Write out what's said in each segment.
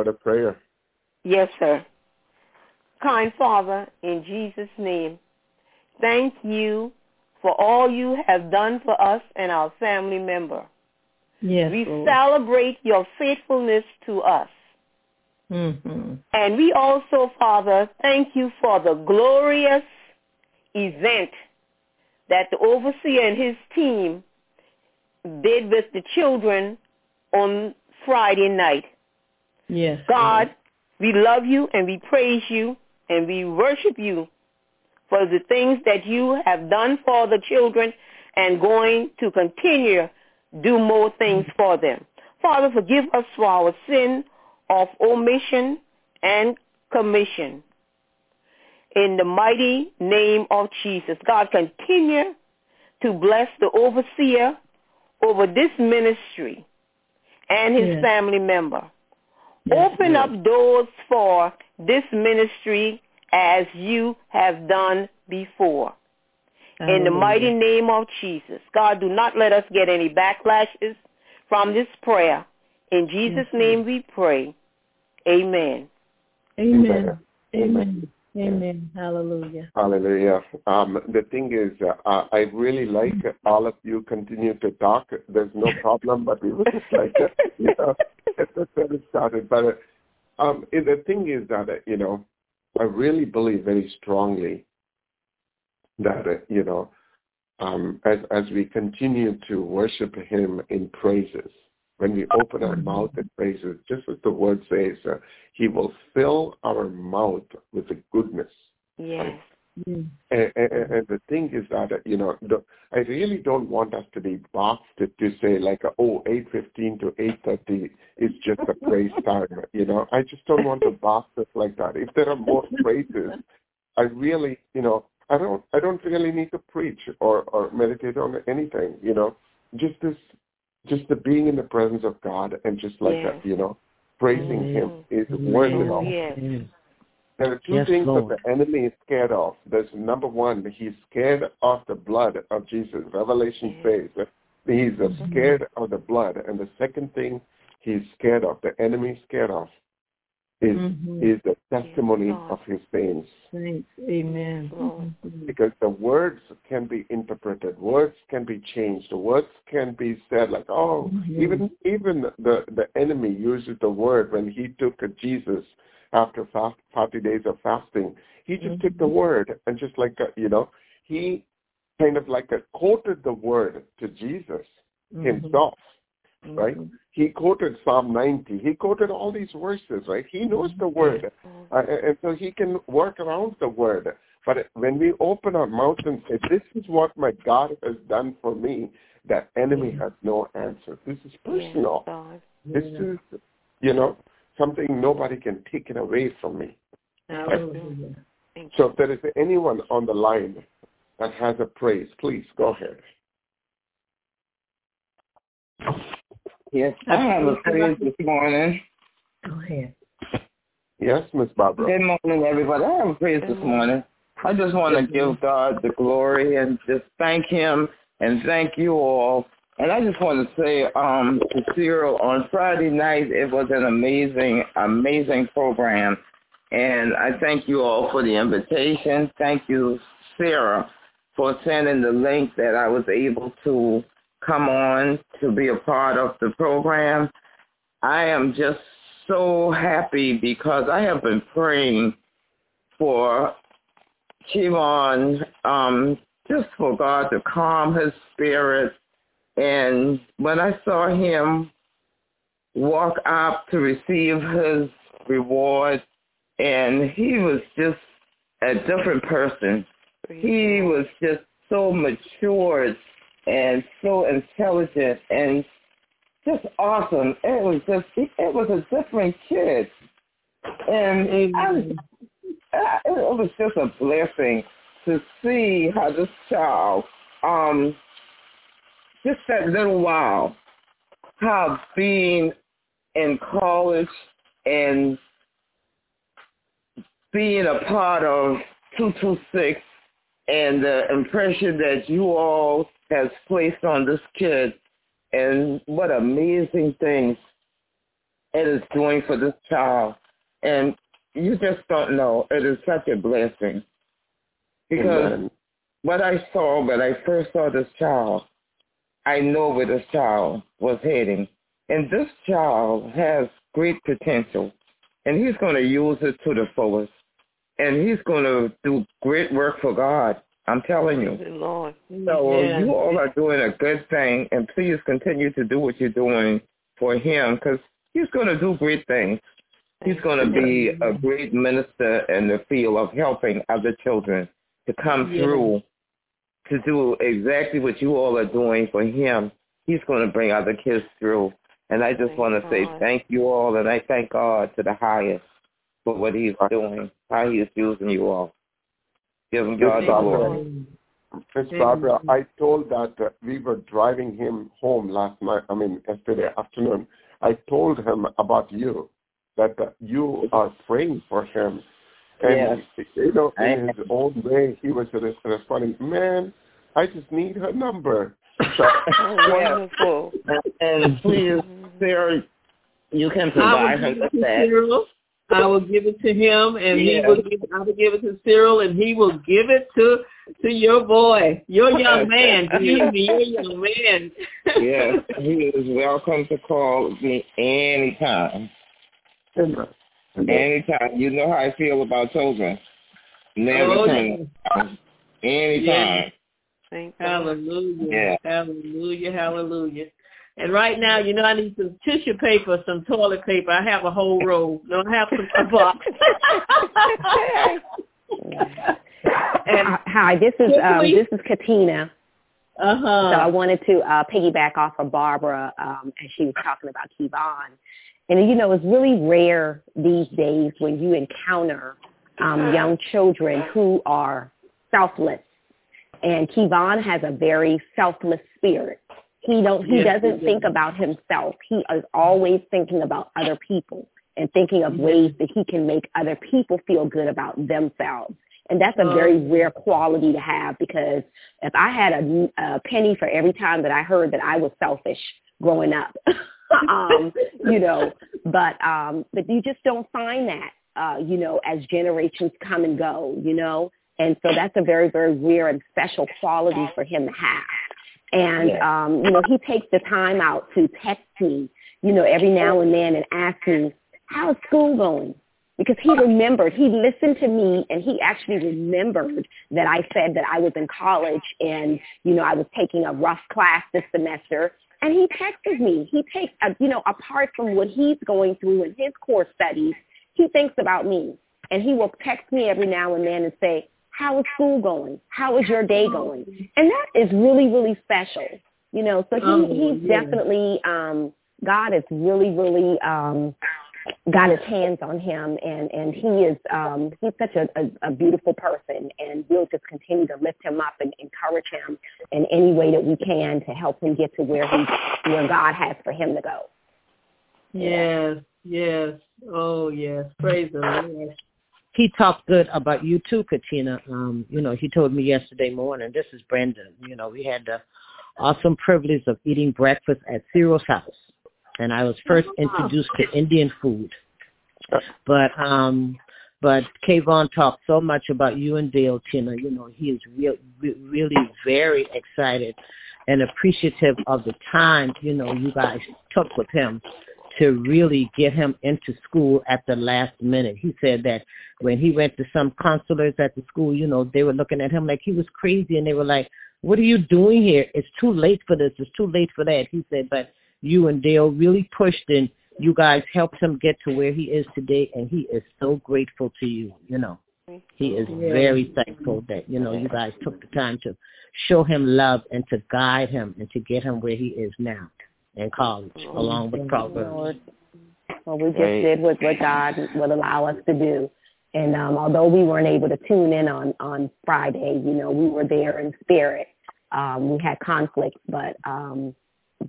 for the prayer. Yes, sir. Kind Father, in Jesus' name, thank you for all you have done for us and our family member. Yes, we Lord. celebrate your faithfulness to us. Mm-hmm. And we also, Father, thank you for the glorious event that the overseer and his team did with the children on Friday night. Yes. God, we love you and we praise you and we worship you for the things that you have done for the children and going to continue do more things for them. Father, forgive us for our sin of omission and commission. In the mighty name of Jesus, God, continue to bless the overseer over this ministry and his Yes. family member. Yes, Open Lord. up doors for this ministry as you have done before. In the mighty name of Jesus. God, do not let us get any backlashes from this prayer. In Jesus' Yes, name we pray. Amen. Amen. Amen. Amen. Amen. Hallelujah. Hallelujah. Um, the thing is, uh, I really like all of you continue to talk. There's no problem, but we would just like you know, get the service started. But um, the thing is that, uh, you know, I really believe very strongly that, uh, you know, um, as, as we continue to worship him in praises, when we open our mouth in praises, just as the word says, uh, he will fill our mouth with the goodness Yes. Mm. and, and, and the thing is that, uh, you know, the, I really don't want us to be boxed to, to say like, uh, oh, 8.15 to 8.30 is just a praise time. You know, I just don't want to box us like that. If there are more praises, I really, you know, I don't, I don't really need to preach or, or meditate on anything, you know, just this, just the being in the presence of God and just like Yes. that, you know, praising him is worth it all. yes. There are two Yes, things Lord. that the enemy is scared of. There's number one, he's scared of the blood of Jesus. Revelation says that he's uh, scared of the blood. And the second thing he's scared of, the enemy is scared of, is Mhm. is the testimony Lord. of his saints. Saints. Amen. Lord. Mhm. Because the words can be interpreted, words can be changed, words can be said like, oh, Mhm. even even the the enemy uses the word when he took Jesus after fast, 40 days of fasting. He just took the word and just like, uh, you know, he kind of like quoted the word to Jesus Mhm. Himself, right? He quoted Psalm 90. He quoted all these verses, right? He knows the word. Uh, and and so he can work around the word. But when we open our mouth and say, this is what my God has done for me, that enemy has no answer. This is personal. Yes, God. This is, you know, something nobody can take it away from me. Hallelujah. Thank you. So if there is anyone on the line that has a praise, please go ahead. Yes, I have a praise this morning. Go ahead. Yes, Miss Barbara. Good morning, everybody. I have a praise this morning. I just want to give God the glory and just thank him and thank you all. And I just want to say um, to Cyril, on Friday night, it was an amazing, amazing program. And I thank you all for the invitation. Thank you, Sarah, for sending the link that I was able to come on to be a part of the program. I am just so happy because I have been praying for Chivon, um, just for God to calm his spirit. And when I saw him walk up to receive his reward, and he was just a different person. He was just so matured and so intelligent and just awesome. It was just it was a different kid, and I was, I- it was just a blessing to see how this child, um, just that little while, how being in college and being a part of 226 and the impression that you all has placed on this kid and what amazing things it is doing for this child. And you just don't know. It is such a blessing. Because Amen. what I saw when I first saw this child, I know where this child was heading. And this child has great potential. And he's going to use it to the fullest. And he's going to do great work for God. I'm telling you. Lord. So yeah. you all are doing a good thing, and please continue to do what you're doing for him because he's going to do great things. He's going to be a great minister in the field of helping other children to come yeah. through to do exactly what you all are doing for him. He's going to bring other kids through. And I just thank want to God. say thank you all, and I thank God to the highest for what he's doing, how he is using you all. Give him God glory. Miss Barbara, I told that uh, we were driving him home last night, I mean, yesterday afternoon. I told him about you, that uh, you are praying for him. And, yes. you know, in his own way, he was responding, man, I just need her number. So, wonderful. And please, Sarah, you can provide her that. I will give it to him, and he will give. I will give it to Cyril, and he will give it to to your boy, your young man. Believe me, your young man. yes, he is welcome to call me anytime. Anytime. You know how I feel about children. Never oh, turn yeah. Anytime. Yes. Hallelujah. Yeah. Hallelujah. Hallelujah. And right now, you know, I need some tissue paper, some toilet paper. I have a whole roll. Don't have some a box. and hi, this is um, this is Katina. Uh-huh. So I wanted to uh, piggyback off of Barbara um, as she was talking about Kevon. And you know, it's really rare these days when you encounter um, young children who are selfless. And Kevon has a very selfless spirit. He don't he yes, doesn't think about himself. He is always thinking about other people and thinking of ways that he can make other people feel good about themselves. And that's a very oh. rare quality to have because if I had a, a penny for every time that I heard that I was selfish growing up, um, you know, but um, but you just don't find that, uh, you know, as generations come and go, you know, and so that's a very very rare and special quality for him to have. And, um, you know, he takes the time out to text me, you know, every now and then and ask me, how's school going? Because he remembered, he listened to me and he actually remembered that I said that I was in college and, you know, I was taking a rough class this semester. And he texted me. He takes, a, you know, apart from what he's going through in his core studies, he thinks about me. And he will text me every now and then and say, how is school going? How is your day going? And that is really, really special. You know, so he, oh, he's yeah. definitely, um, God is really, really um, got his hands on him and, and he is, um, he's such a, a, a beautiful person and we'll just continue to lift him up and encourage him in any way that we can to help him get to where he, where God has for him to go. Yes, yes. Oh, yes. Praise the Lord he talked good about you too, Katina. Um, you know, he told me yesterday morning, this is Brendan, you know, we had the awesome privilege of eating breakfast at Cyril's house. And I was first introduced to Indian food. But um but Kayvon talked so much about you and Dale Tina. You know, he is real, really very excited and appreciative of the time, you know, you guys took with him to really get him into school at the last minute. He said that when he went to some counselors at the school, you know, they were looking at him like he was crazy and they were like, what are you doing here? It's too late for this. It's too late for that. He said, but you and Dale really pushed and you guys helped him get to where he is today and he is so grateful to you, you know. He is very thankful that, you know, you guys took the time to show him love and to guide him and to get him where he is now in college, oh, along with Proverbs. Well, we just right. did what, what God would allow us to do. And um, although we weren't able to tune in on, on Friday, you know, we were there in spirit. Um, we had conflicts, but um,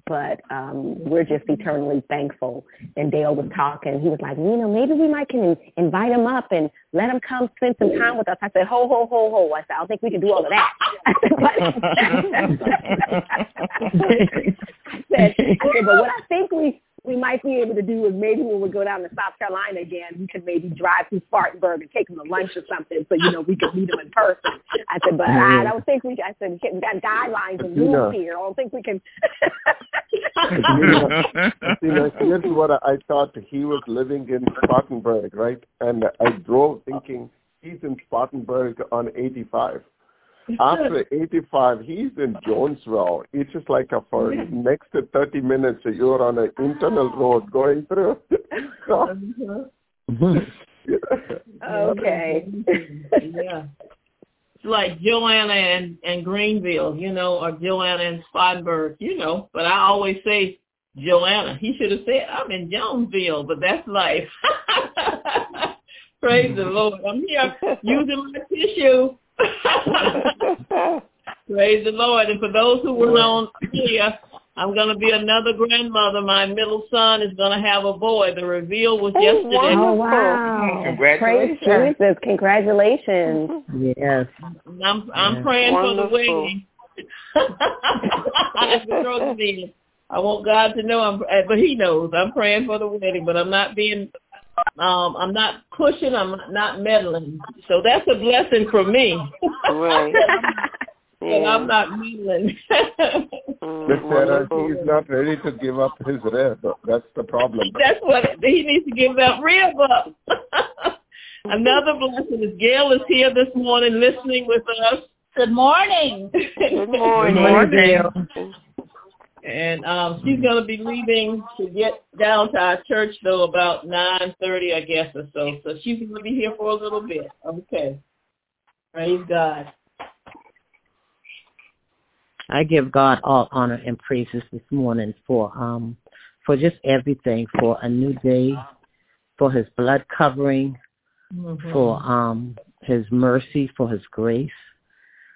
but um, we're just eternally thankful. And Dale was talking. He was like, you know, maybe we might can invite him up and let him come spend some time with us. I said, ho, ho, ho, ho. I said, I don't think we can do all of that. Said, I said, but what I think we we might be able to do is maybe when we go down to South Carolina again, we could maybe drive through Spartanburg and take them to lunch or something, so you know we could meet them in person. I said, but I don't think we. I said we got guidelines and rules here. I don't think we can. you know, here's what I thought. He was living in Spartanburg, right? And I drove thinking he's in Spartanburg on 85. After 85, he's in Jonesville. It's just like a, for next 30 minutes, you're on an internal ah. road going through. Uh-huh. okay. yeah. It's like Joanna and, and Greenville, you know, or Joanna and Spartanburg, you know. But I always say Joanna. He should have said, I'm in Jonesville, but that's life. Praise the mm-hmm. Lord. I'm here using my tissue. Praise the Lord. And for those who were on here, I'm going to be another grandmother. My middle son is going to have a boy. The reveal was oh, yesterday. Oh, wow. Congratulations. Praise Jesus. Congratulations. Yes. I'm, I'm Yeah. praying Wonderful. for the wedding. I have to throw this in. I want God to know I'm, uh, but He knows I'm praying for the wedding. But I'm not being, um, I'm not pushing. I'm not meddling. So that's a blessing for me. Right. But Yeah. I'm not meddling. Mm, Miss wonderful. he's not ready to give up his rib. That's the problem. That's what he needs to give that rib up. Another blessing is Gail is here this morning listening with us. Good morning. Good morning. Good morning. And um, she's going to be leaving to get down to our church, though, about 9.30, I guess, or so. So she's going to be here for a little bit. Okay. Praise God. I give God all honor and praises this morning for um for just everything, for a new day, for his blood covering, for um his mercy, for his grace.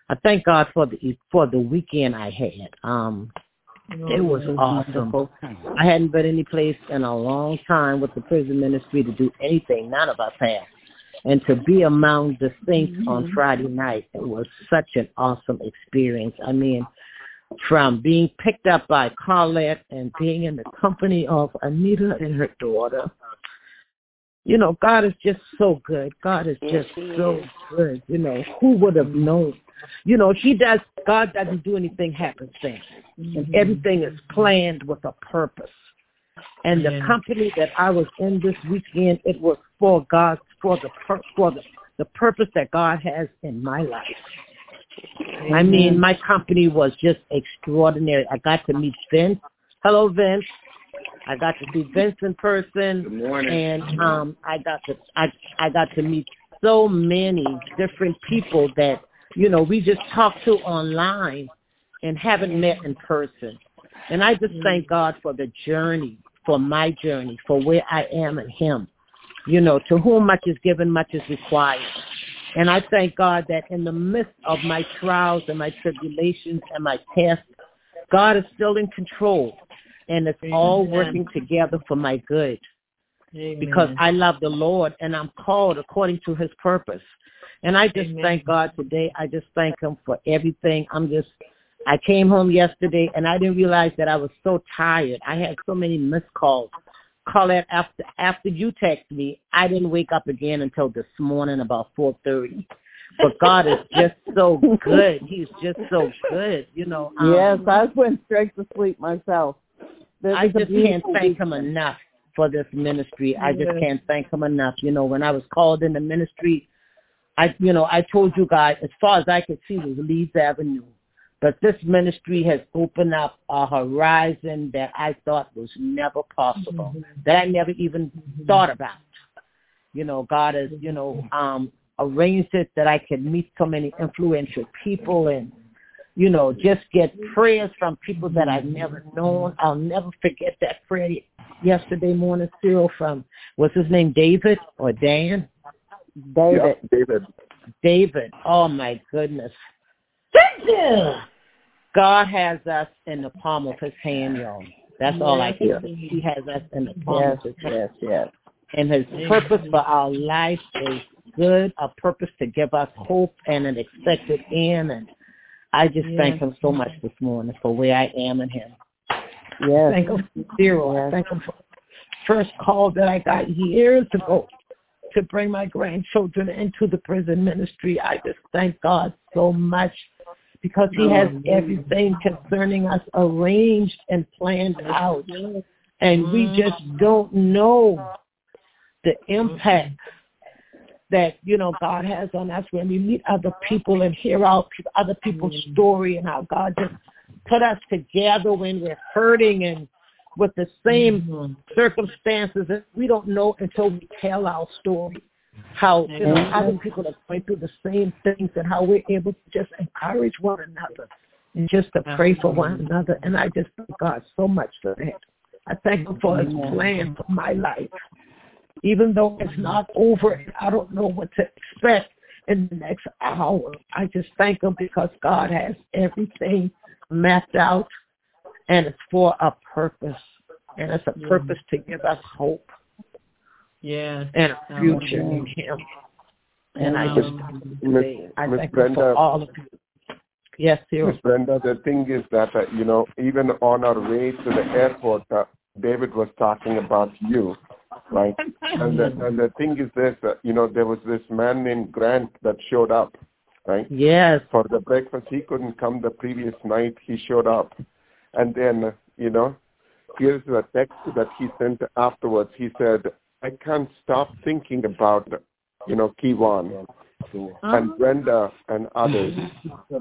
I thank God for the for the weekend I had. Um it was awesome. I hadn't been any place in a long time with the prison ministry to do anything. None of us had. And to be among the saints on Friday night, it was such an awesome experience. I mean, from being picked up by Carlette and being in the company of Anita and her daughter. You know, God is just so good. God is just he so is. good. You know, who would have known? You know, he does, God doesn't do anything happenstance. And mm-hmm. everything is planned with a purpose. And the Yeah. company that I was in this weekend, it was for God, for the pur- for the, the purpose that God has in my life. I mean, my company was just extraordinary. I got to meet Vince. Hello, Vince. I got to see Vince in person, Good morning. and um, I got to I I got to meet so many different people that you know we just talked to online and haven't met in person. And I just thank God for the journey, for my journey, for where I am in Him. You know, to whom much is given, much is required. And I thank God that in the midst of my trials and my tribulations and my tests, God is still in control. And it's all working together for my good Amen. because I love the Lord and I'm called according to his purpose. And I just Amen. thank God today. I just thank him for everything. I'm just I came home yesterday and I didn't realize that I was so tired. I had so many missed calls. Colette, after after you text me, I didn't wake up again until this morning about four thirty. But God is just so good. He's just so good. You know. Um, yes, I went straight to sleep myself. I just can't thank him enough for this ministry. I just can't thank him enough. You know, when I was called in the ministry, I, you know, I told you guys, as far as I could see was Leeds Avenue. But this ministry has opened up a horizon that I thought was never possible, that I never even thought about. You know, God has, you know, um, arranged it that I can meet so many influential people and, you know, just get prayers from people that I've never known. I'll never forget that prayer yesterday morning, Cyril, from, what's his name, David or Dan? David. Yeah, David. David. Oh my goodness. Thank you. God has us in the palm of his hand, y'all. That's all I can say. He has us in the palm Yes, of his hand. yes, yes. And his purpose for our life is good, a purpose to give us hope and an expected end. And I just thank him so much this morning for where I am in him. Yes. Thank him for Cyril. Yes. Thank him for first call that I got years ago to bring my grandchildren into the prison ministry. I just thank God so much because he has everything concerning us arranged and planned out. And we just don't know the impact that, you know, God has on us when we meet other people and hear our other people's mm. story and how God just put us together when we're hurting and with the same mm-hmm. circumstances. We don't know until we tell our story how you know mm-hmm. other people are going through the same things and how we're able to just encourage one another and just to pray for one mm-hmm. another. And I just thank God so much for that. I thank Him for His plan for my life. Even though it's not over, I don't know what to expect in the next hour. I just thank Him because God has everything mapped out and it's for a purpose. And it's a purpose to give us hope. Yeah. And a future in Him. And I just, Miss, I Miss thank Brenda, for all of you. Yes, dear. Miss Brenda, the thing is that, uh, you know, even on our way to the airport, uh, David was talking about you, right? and, the, and the thing is this, uh, you know, there was this man named Grant that showed up, right? Yes. For the breakfast. He couldn't come the previous night. He showed up. And then, you know, here's the text that he sent afterwards. He said, I can't stop thinking about, you know, Kiwan and Brenda and others.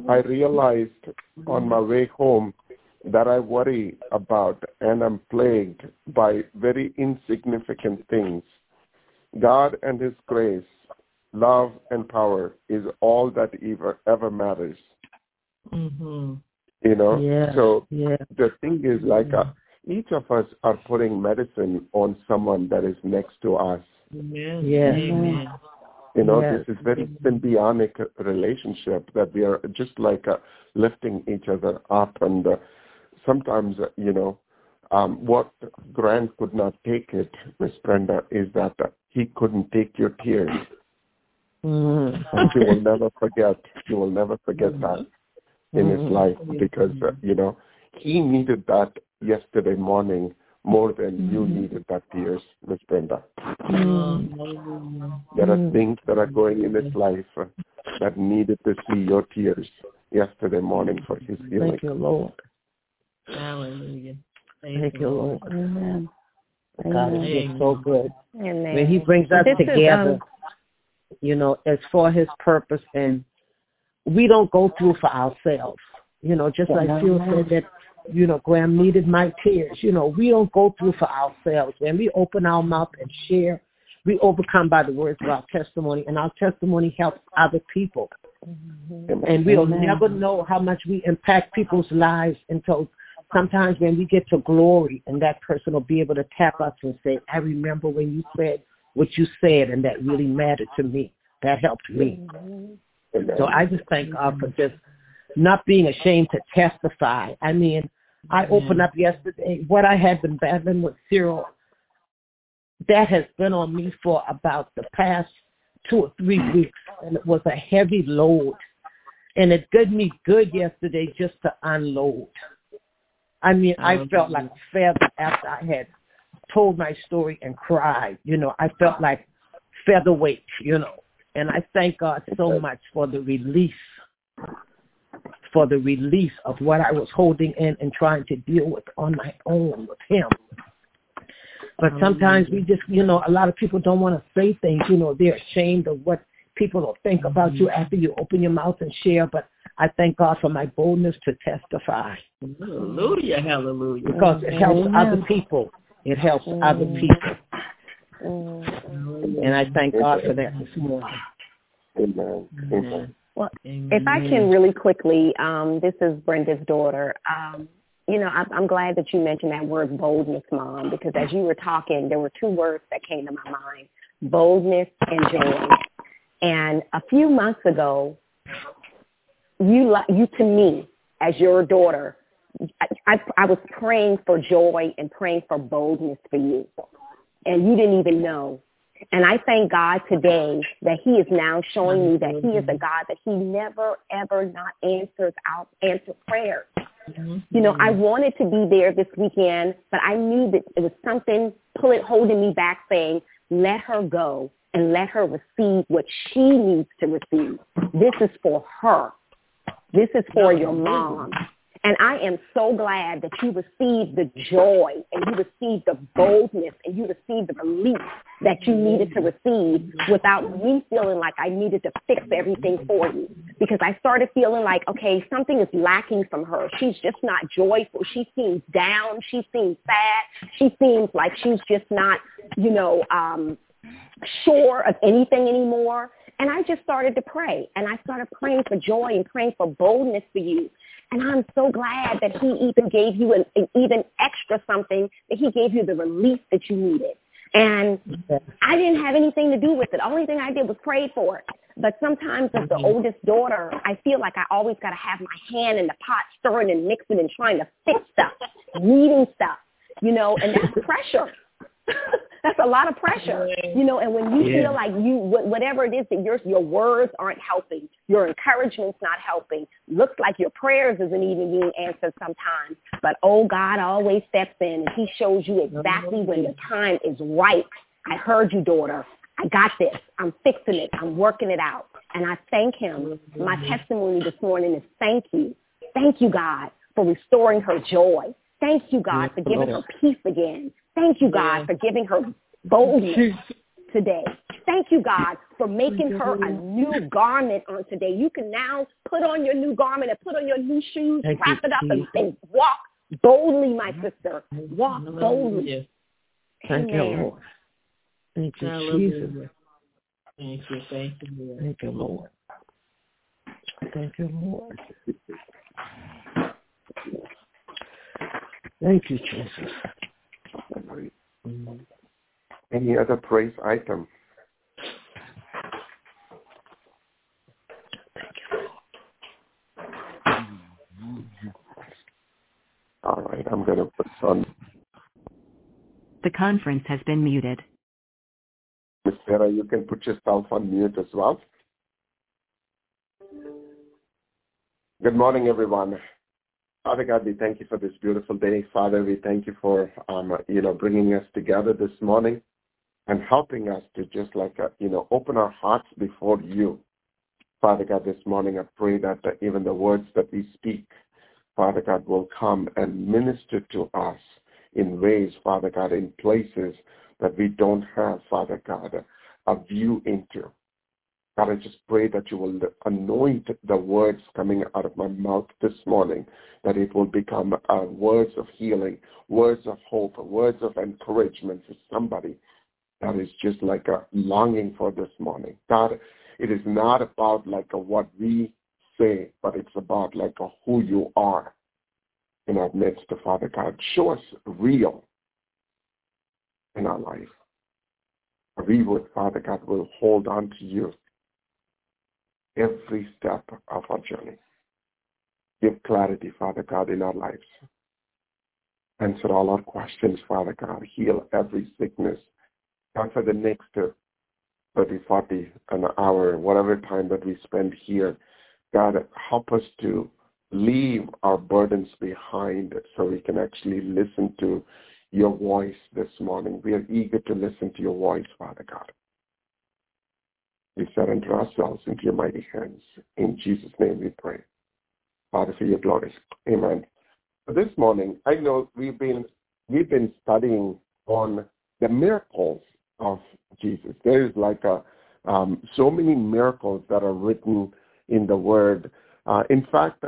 I realized on my way home that I worry about and I'm plagued by very insignificant things. God and His grace, love and power is all that ever, ever matters. Mm-hmm. You know, Yeah. so Yeah. the thing is like uh, each of us are putting medicine on someone that is next to us. Amen. Yes. Amen. You know, Yes. this is very symbiotic relationship that we are just like uh, lifting each other up. And uh, sometimes, you know, um, what Grant could not take it, Miss Brenda, is that uh, he couldn't take your tears. Mm. And you will never forget. You will never forget that in his life because, uh, you know, he needed that yesterday morning more than you needed that tears, Miss Brenda. There are things that are going in his life uh, that needed to see your tears yesterday morning for his healing. Thank you, Lord. Hallelujah. Thank you, Lord. Amen. God is Amen. just so good. Amen. When He brings us This is, together, um, you know, it's for His purpose, and we don't go through for ourselves. You know, just like Phil said that, you know, Graham needed my tears. You know, we don't go through for ourselves. When we open our mouth and share, we overcome by the words of our testimony, and our testimony helps other people. And we'll never know how much we impact people's lives until sometimes when we get to glory and that person will be able to tap us and say, I remember when you said what you said and that really mattered to me. That helped me. So I just thank God for just not being ashamed to testify. I mean, I opened up yesterday what I had been battling with Cyril. That has been on me for about the past two or three weeks, and it was a heavy load. And it did me good yesterday just to unload. I mean, I oh, felt like a feather after I had told my story and cried. You know, I felt like featherweight, you know. And I thank God so much for the release, for the release of what I was holding in and trying to deal with on my own with him. But sometimes we just, you know, a lot of people don't want to say things. You know, they're ashamed of what people will think about you after you open your mouth and share. But I thank God for my boldness to testify Hallelujah. Hallelujah. because it helps other people. It helps other people. And I thank God for that this morning. Amen. Amen. Well, if I can really quickly, um, this is Brenda's daughter. Um, you know, I'm, I'm glad that you mentioned that word boldness, Mom, because as you were talking, there were two words that came to my mind, boldness and joy. And a few months ago, you, you to me, as your daughter, I, I, I was praying for joy and praying for boldness for you. And you didn't even know. And I thank God today that he is now showing me that he is a God that he never, ever not answers out, answer prayers. You know, I wanted to be there this weekend, but I knew that it was something pulling, holding me back saying, let her go and let her receive what she needs to receive. This is for her. This is for your mom. And I am so glad that you received the joy and you received the boldness and you received the relief that you needed to receive without me feeling like I needed to fix everything for you. Because I started feeling like, okay, something is lacking from her. She's just not joyful. She seems down. She seems sad. She seems like she's just not, you know, um, sure of anything anymore. And I just started to pray. And I started praying for joy and praying for boldness for you. And I'm so glad that he even gave you an, an even extra something, that he gave you the relief that you needed. And I didn't have anything to do with it. The only thing I did was pray for it. But sometimes as the oldest daughter, I feel like I always got to have my hand in the pot, stirring and mixing and trying to fix stuff, needing stuff, you know, and that's pressure. That's a lot of pressure, you know. And when you yeah. feel like you, whatever it is that your your words aren't helping, your encouragement's not helping, looks like your prayers isn't even being answered sometimes. But oh, God always steps in and He shows you exactly when the mm-hmm. time is right. I heard you, daughter. I got this. I'm fixing it. I'm working it out. And I thank him. Mm-hmm. My testimony this morning is thank you. Thank you, God, for restoring her joy. Thank you, God, for giving her peace again. Thank you, God, for giving her boldness today. Thank you, God, for making her a new garment on today. You can now put on your new garment and put on your new shoes, Thank wrap it up, and, and, walk boldly, my sister. Walk boldly. Thank you, Lord. Thank you, Jesus. Thank you, thank you, Thank you, Lord. Thank you, Lord. Thank you, Jesus. Mm-hmm. Any other praise item? Mm-hmm. All right, I'm going to put on. The conference has been muted. Miss Sarah, you can put yourself on mute as well. Good morning, everyone. Father God, we thank you for this beautiful day. Father, we thank you for, um, you know, bringing us together this morning and helping us to just like, uh, you know, open our hearts before you. Father God, this morning I pray that uh, even the words that we speak, Father God, will come and minister to us in ways, Father God, in places that we don't have, Father God, a view into. God, I just pray that you will anoint the words coming out of my mouth this morning, that it will become uh, words of healing, words of hope, words of encouragement for somebody that is just like a longing for this morning. God, it is not about like a what we say, but it's about like a who you are in our midst, Father God. Show us real in our life. We would, Father God, will hold on to you every step of our journey. Give clarity, Father God, in our lives. Answer all our questions, Father God. Heal every sickness. God, for the next 30, 40, an hour, whatever time that we spend here, God, help us to leave our burdens behind so we can actually listen to your voice this morning. We are eager to listen to your voice, Father God. We surrender ourselves into your mighty hands. In Jesus' name we pray. Father, for your glory. Amen. This morning, I know we've been we've been studying on the miracles of Jesus. There is like a um, so many miracles that are written in the Word. Uh, in fact,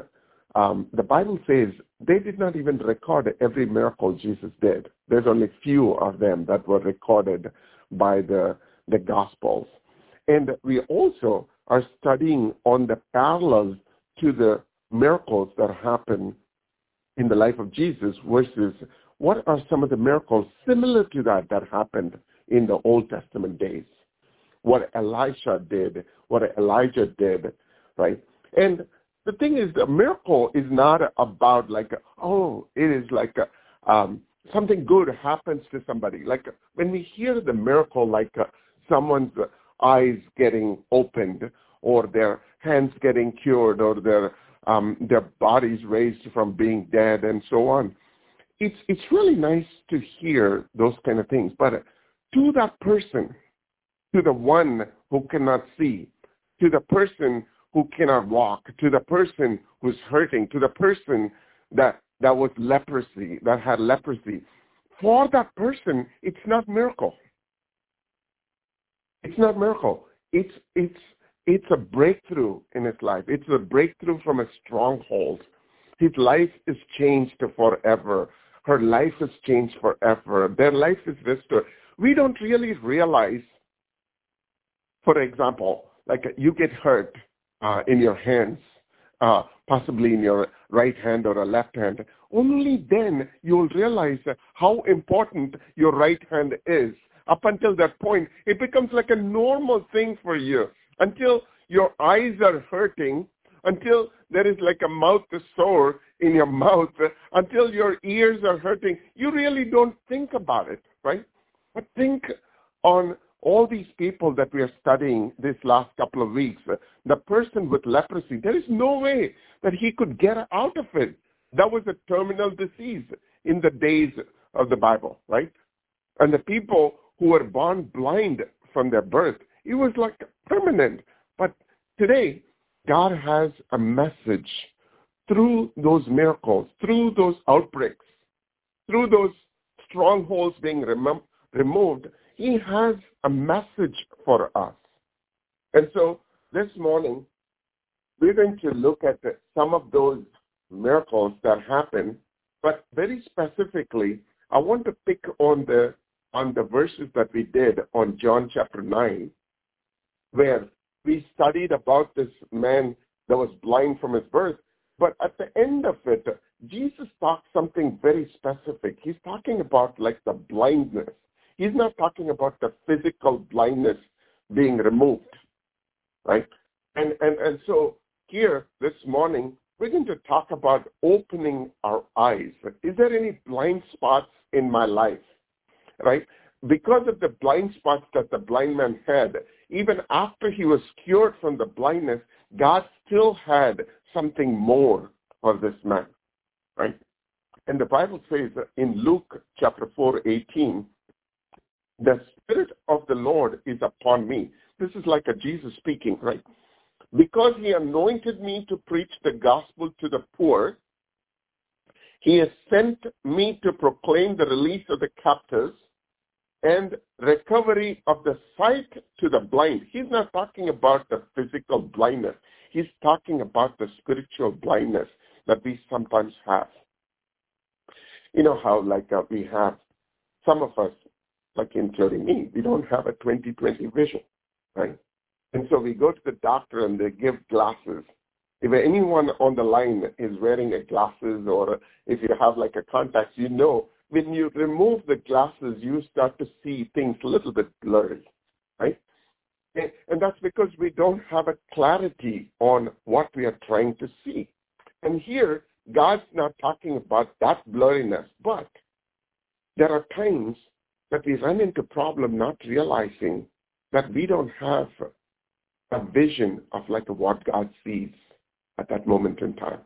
um, the Bible says they did not even record every miracle Jesus did. There's only few of them that were recorded by the the Gospels. And we also are studying on the parallels to the miracles that happen in the life of Jesus versus what are some of the miracles similar to that that happened in the Old Testament days. What Elisha did, what Elijah did, right? And the thing is, the miracle is not about like, oh, it is like um, something good happens to somebody. Like when we hear the miracle, like uh, someone's eyes getting opened or their hands getting cured or their um, their bodies raised from being dead and so on. It's it's really nice to hear those kind of things, but to that person, to the one who cannot see, to the person who cannot walk, to the person who's hurting, to the person that that was leprosy, that had leprosy, for that person, it's not miracle. It's not miracle. It's it's it's a breakthrough in his life. It's a breakthrough from a stronghold. His life is changed forever. Her life is changed forever. Their life is restored. We don't really realize, for example, like you get hurt uh, in your hands, uh, possibly in your right hand or a left hand. Only then you'll realize how important your right hand is. Up until that point, it becomes like a normal thing for you until your eyes are hurting, until there is like a mouth sore in your mouth, until your ears are hurting, you really don't think about it, right? But think on all these people that we are studying this last couple of weeks. The person with leprosy, there is no way that he could get out of it. That was a terminal disease in the days of the Bible, right? And the people who were born blind from their birth, it was like permanent. But today, God has a message through those miracles, through those outbreaks, through those strongholds being rem- removed. He has a message for us. And so this morning, we're going to look at the, some of those miracles that happen, but very specifically, I want to pick on the on the verses that we did on John chapter 9, where we studied about this man that was blind from his birth. But at the end of it, Jesus talks something very specific. He's talking about like the blindness. He's not talking about the physical blindness being removed, right? And and and so here this morning we're going to talk about opening our eyes. Is there any blind spots in my life? Right? Because of the blind spots that the blind man had, even after he was cured from the blindness, God still had something more for this man. Right? And the Bible says in Luke chapter 4, 18, the Spirit of the Lord is upon me. This is like a Jesus speaking, right? Because he anointed me to preach the gospel to the poor, he has sent me to proclaim the release of the captives and recovery of the sight to the blind. He's not talking about the physical blindness. He's talking about the spiritual blindness that we sometimes have. You know how like uh, we have, some of us, like including me, we don't have a 20-20 vision, right? And so we go to the doctor and they give glasses. If anyone on the line is wearing a glasses or if you have like a contacts, you know when you remove the glasses, you start to see things a little bit blurry, right? And, that's because we don't have a clarity on what we are trying to see. And here, God's not talking about that blurriness, but there are times that we run into problem not realizing that we don't have a vision of like what God sees at that moment in time.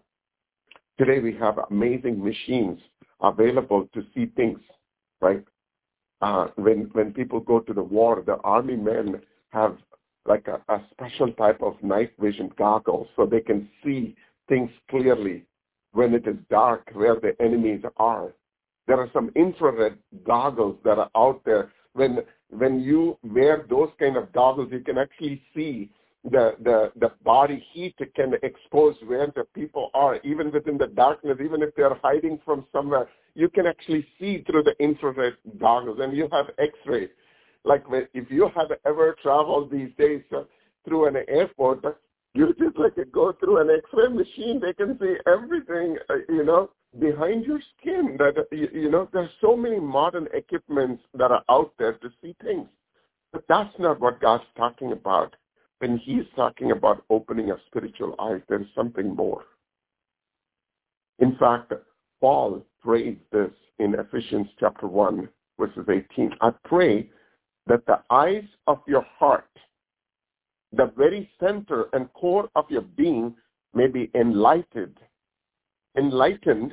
Today we have amazing machines available to see things, right? Uh, when when people go to the war, the army men have like a, a special type of night vision goggles so they can see things clearly when it is dark where the enemies are. There are some infrared goggles that are out there when when you wear those kind of goggles, you can actually see the the the body heat can expose where the people are, even within the darkness, even if they are hiding from somewhere. You can actually see through the infrared goggles, and you have X-ray. Like if you have ever traveled these days uh, through an airport, you just like go through an X-ray machine. They can see everything, uh, you know, behind your skin that you know there's so many modern equipments that are out there to see things but that's not what god's talking about when he's talking about opening of spiritual eyes there's something more in fact paul prays this in ephesians chapter 1 verses 18 i pray that the eyes of your heart the very center and core of your being may be enlightened, enlightened,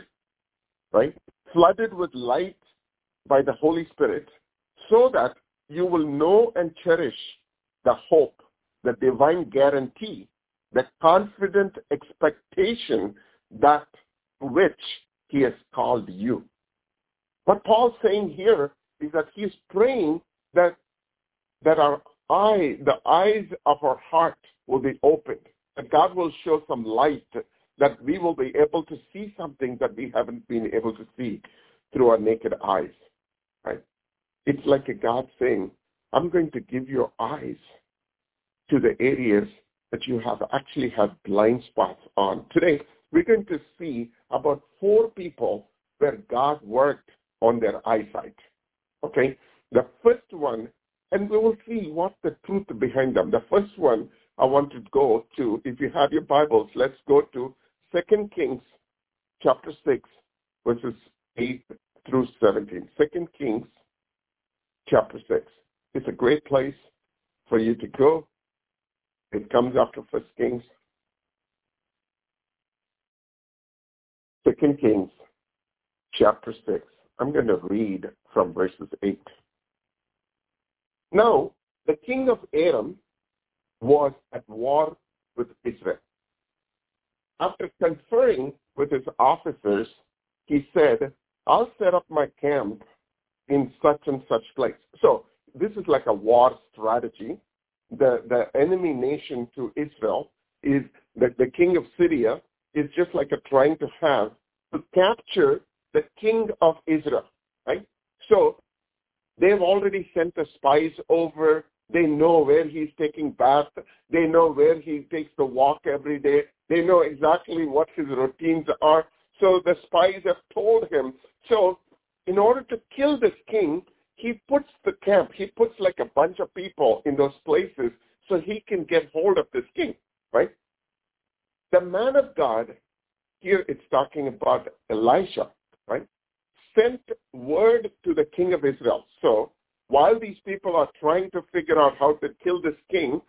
right? Flooded with light by the Holy Spirit so that you will know and cherish the hope, the divine guarantee, the confident expectation that which he has called you. What Paul's saying here is that he's praying that that our eye, the eyes of our heart will be opened, that God will show some light, that we will be able to see something that we haven't been able to see through our naked eyes. Right? It's like a God saying, I'm going to give your eyes to the areas that you have actually have blind spots on. Today, we're going to see about four people where God worked on their eyesight. Okay? The first one, and we will see what's the truth behind them. The first one I want to go to, if you have your Bibles, let's go to 2 Kings chapter 6, verses 8 through 17. 2 Kings chapter 6. It's a great place for you to go. It comes after First Kings. Second Kings chapter 6. I'm going to read from verses 8. Now, the king of Aram was at war with Israel. After conferring with his officers, he said, I'll set up my camp in such and such place. So this is like a war strategy. The, the enemy nation to Israel is that the king of Syria is just like a trying to have to capture the king of Israel, right? So they've already sent the spies over. They know where he's taking bath. They know where he takes the walk every day. They know exactly what his routines are. So the spies have told him. So in order to kill this king, he puts the camp, he puts like a bunch of people in those places so he can get hold of this king, right? The man of God, here it's talking about Elisha, right? Sent word to the king of Israel. So while these people are trying to figure out how to kill this king,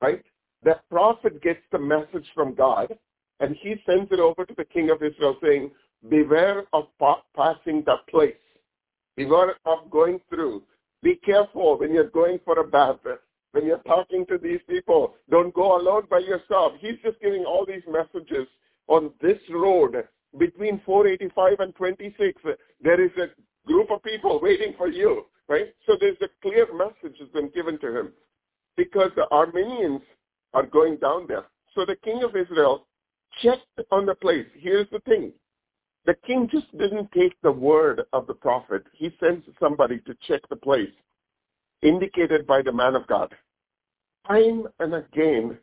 right, the prophet gets the message from God and he sends it over to the king of Israel saying, beware of pa- passing that place. Beware of going through. Be careful when you're going for a bath. When you're talking to these people, don't go alone by yourself. He's just giving all these messages on this road between 485 and 26. There is a group of people waiting for you, right? So there's a clear message that's been given to him because the Arameans are going down there. So the king of Israel checked on the place. Here's the thing. The king just didn't take the word of the prophet. He sends somebody to check the place indicated by the man of God. Time and again,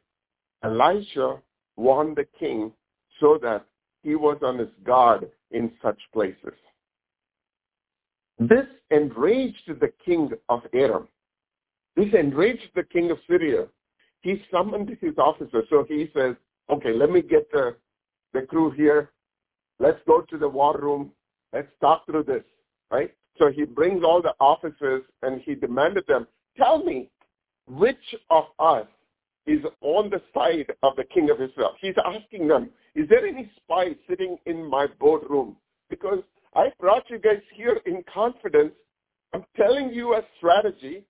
Elisha warned the king so that he was on his guard in such places. This enraged the king of Aram. This enraged the king of Syria. He summoned his officers. So he says, okay, let me get the, the crew here. Let's go to the war room. Let's talk through this, right? So he brings all the officers and he demanded them, tell me which of us is on the side of the king of Israel. He's asking them, is there any spy sitting in my boardroom? Because I brought you guys here in confidence. I'm telling you a strategy.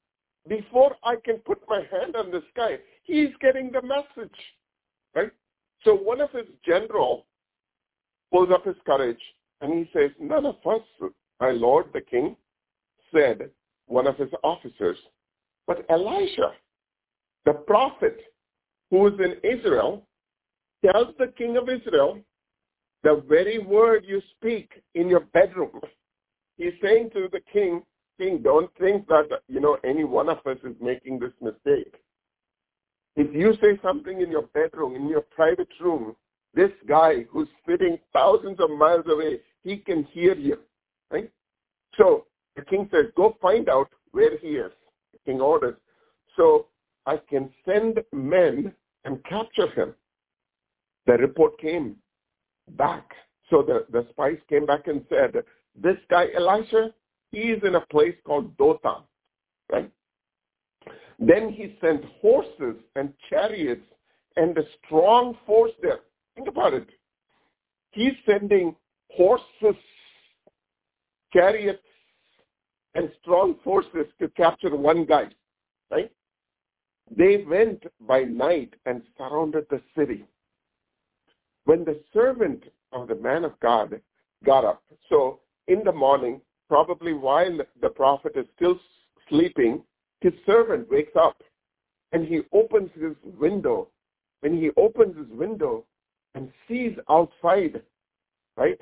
Before I can put my hand on this guy, he's getting the message, right? So one of his general pulls up his courage and he says, none of us, my lord the king, said one of his officers, but Elisha, the prophet who is in Israel, tells the king of Israel the very word you speak in your bedroom. He's saying to the king, King, don't think that, you know, any one of us is making this mistake. If you say something in your bedroom, in your private room, this guy who's sitting thousands of miles away, he can hear you. Right? So the king says, go find out where he is. The king orders. So I can send men and capture him. The report came back. So the, the spies came back and said, this guy, Elisha, he is in a place called Dothan. Right? Then he sent horses and chariots and a strong force there. Think about it. He's sending horses, chariots, and strong forces to capture one guy, right? They went by night and surrounded the city. When the servant of the man of God got up, so in the morning, probably while the prophet is still sleeping, his servant wakes up and he opens his window. When he opens his window and sees outside, right,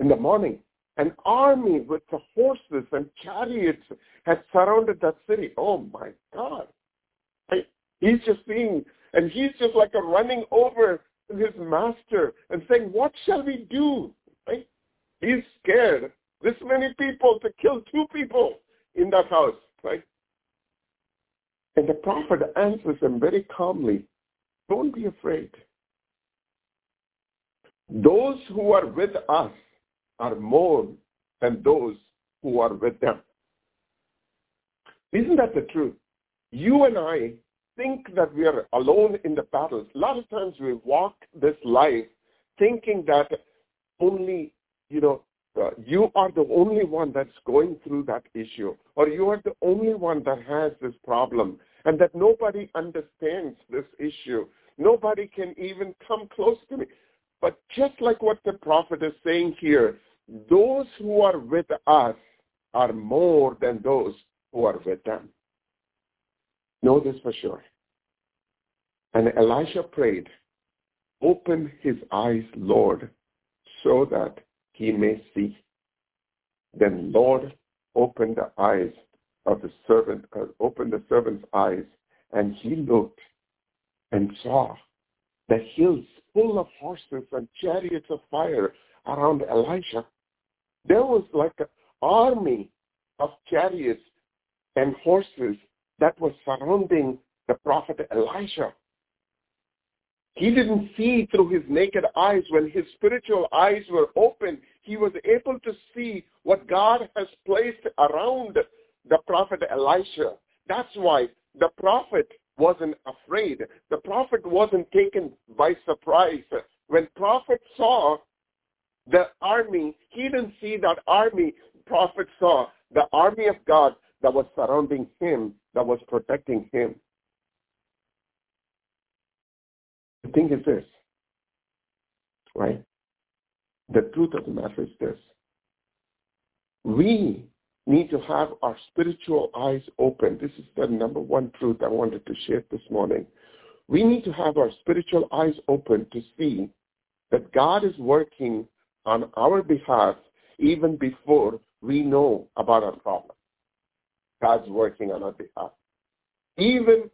in the morning, an army with the horses and chariots has surrounded that city. Oh my God. Right? He's just seeing, and he's just like a running over his master and saying, what shall we do? Right? He's scared. This many people to kill two people in that house, right? And the prophet answers him very calmly, don't be afraid. Those who are with us are more than those who are with them. Isn't that the truth? You and I think that we are alone in the battles. A lot of times we walk this life thinking that only, you know, uh, you are the only one that's going through that issue, or you are the only one that has this problem, and that nobody understands this issue. Nobody can even come close to me. But just like what the prophet is saying here, those who are with us are more than those who are with them. Know this for sure. And Elisha prayed, open his eyes, Lord, so that he may see. Then Lord opened the eyes of the servant, uh, opened the servant's eyes, and he looked and saw the hills full of horses and chariots of fire around Elisha. There was like an army of chariots and horses that was surrounding the prophet Elisha. He didn't see through his naked eyes. When his spiritual eyes were open, he was able to see what God has placed around the prophet Elisha. That's why the prophet wasn't afraid. The prophet wasn't taken by surprise. When prophet saw the army, he didn't see that army. Prophet saw the army of God that was surrounding him, that was protecting him. The thing is this, right? The truth of the matter is this. We need to have our spiritual eyes open. This is the number one truth I wanted to share this morning. We need to have our spiritual eyes open to see that God is working on our behalf even before we know about our problem. God's working on our behalf. Even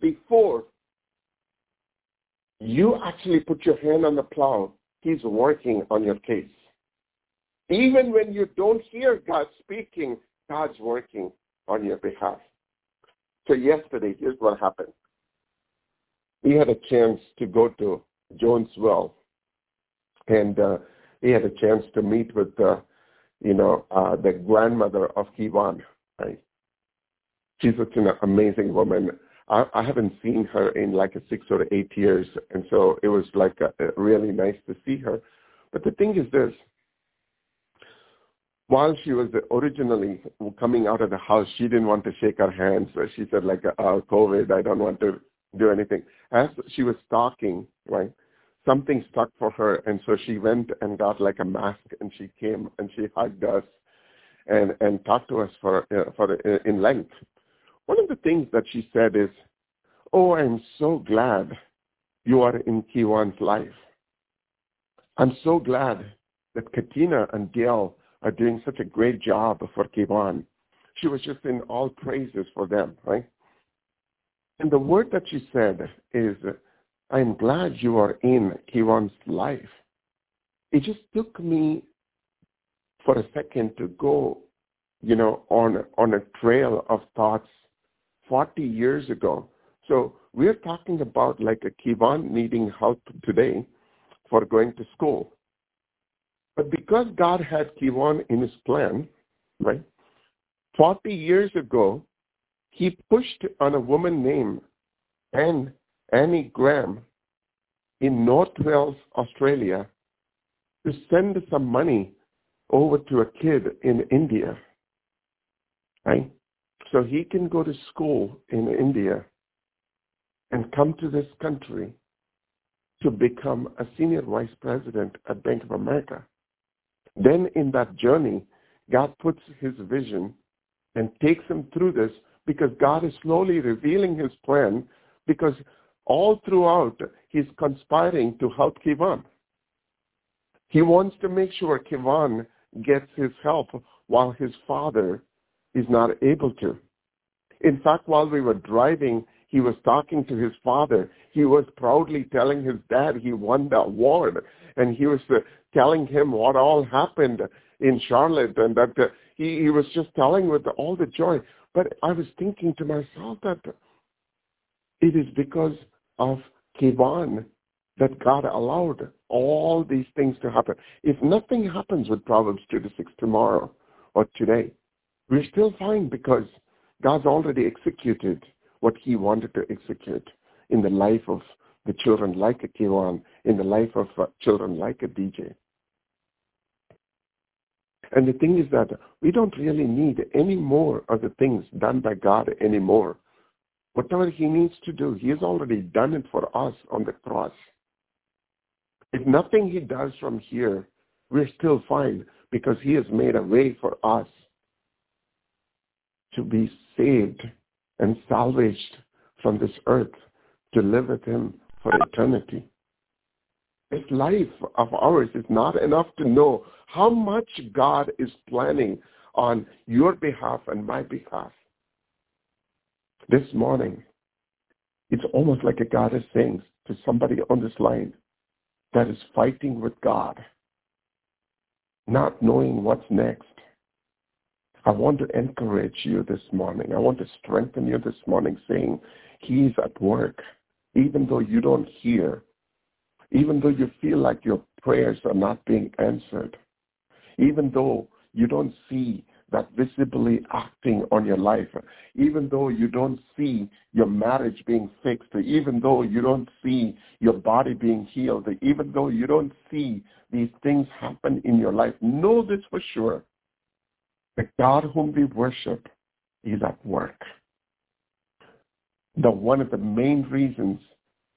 before you actually put your hand on the plow, he's working on your case. Even when you don't hear God speaking, God's working on your behalf. So yesterday, here's what happened. We had a chance to go to Jonesville, and uh, we had a chance to meet with, uh, you know, uh, the grandmother of Kivan. Right? She's such an amazing woman. I, I haven't seen her in like a six or eight years, and so it was like a, a really nice to see her. But the thing is this: while she was originally coming out of the house, she didn't want to shake our hands. So she said, like, oh, COVID, I don't want to do anything. As she was talking, right, something stuck for her, and so she went and got like a mask, and she came and she hugged us and and talked to us for uh, for uh, in length. One of the things that she said is, "Oh, I'm so glad you are in Kiwan's life. I'm so glad that Katina and Gail are doing such a great job for Kiwan. She was just in all praises for them, right? And the word that she said is, I'm glad you are in Kiwan's life. It just took me for a second to go, you know, on on a trail of thoughts 40 years ago. So we're talking about like a Kivan needing help today for going to school. But because God had Kiwan in his plan, right, 40 years ago, he pushed on a woman named Anne, Annie Graham in North Wales, Australia, to send some money over to a kid in India, right? So he can go to school in India and come to this country to become a senior vice president at Bank of America. Then in that journey, God puts his vision and takes him through this because God is slowly revealing his plan because all throughout he's conspiring to help Kivan. He wants to make sure Kivan gets his help while his father is not able to. In fact, while we were driving, he was talking to his father. He was proudly telling his dad he won the award, and he was uh, telling him what all happened in Charlotte, and that uh, he, he was just telling with all the joy. But I was thinking to myself that it is because of Kevon that God allowed all these things to happen. If nothing happens with Proverbs 2 to 6 tomorrow or today, we're still fine because God's already executed what he wanted to execute in the life of the children like a Kevon, in the life of uh, children like a DJ. And the thing is that we don't really need any more of the things done by God anymore. Whatever he needs to do, he has already done it for us on the cross. If nothing he does from here, we're still fine because he has made a way for us to be saved and salvaged from this earth with him for eternity. This life of ours is not enough to know how much God is planning on your behalf and my behalf. This morning, it's almost like a God is saying to somebody on this line that is fighting with God, not knowing what's next. I want to encourage you this morning. I want to strengthen you this morning saying, He's at work. Even though you don't hear, even though you feel like your prayers are not being answered, even though you don't see that visibly acting on your life, even though you don't see your marriage being fixed, even though you don't see your body being healed, even though you don't see these things happen in your life, know this for sure. The God whom we worship is at work. The one of the main reasons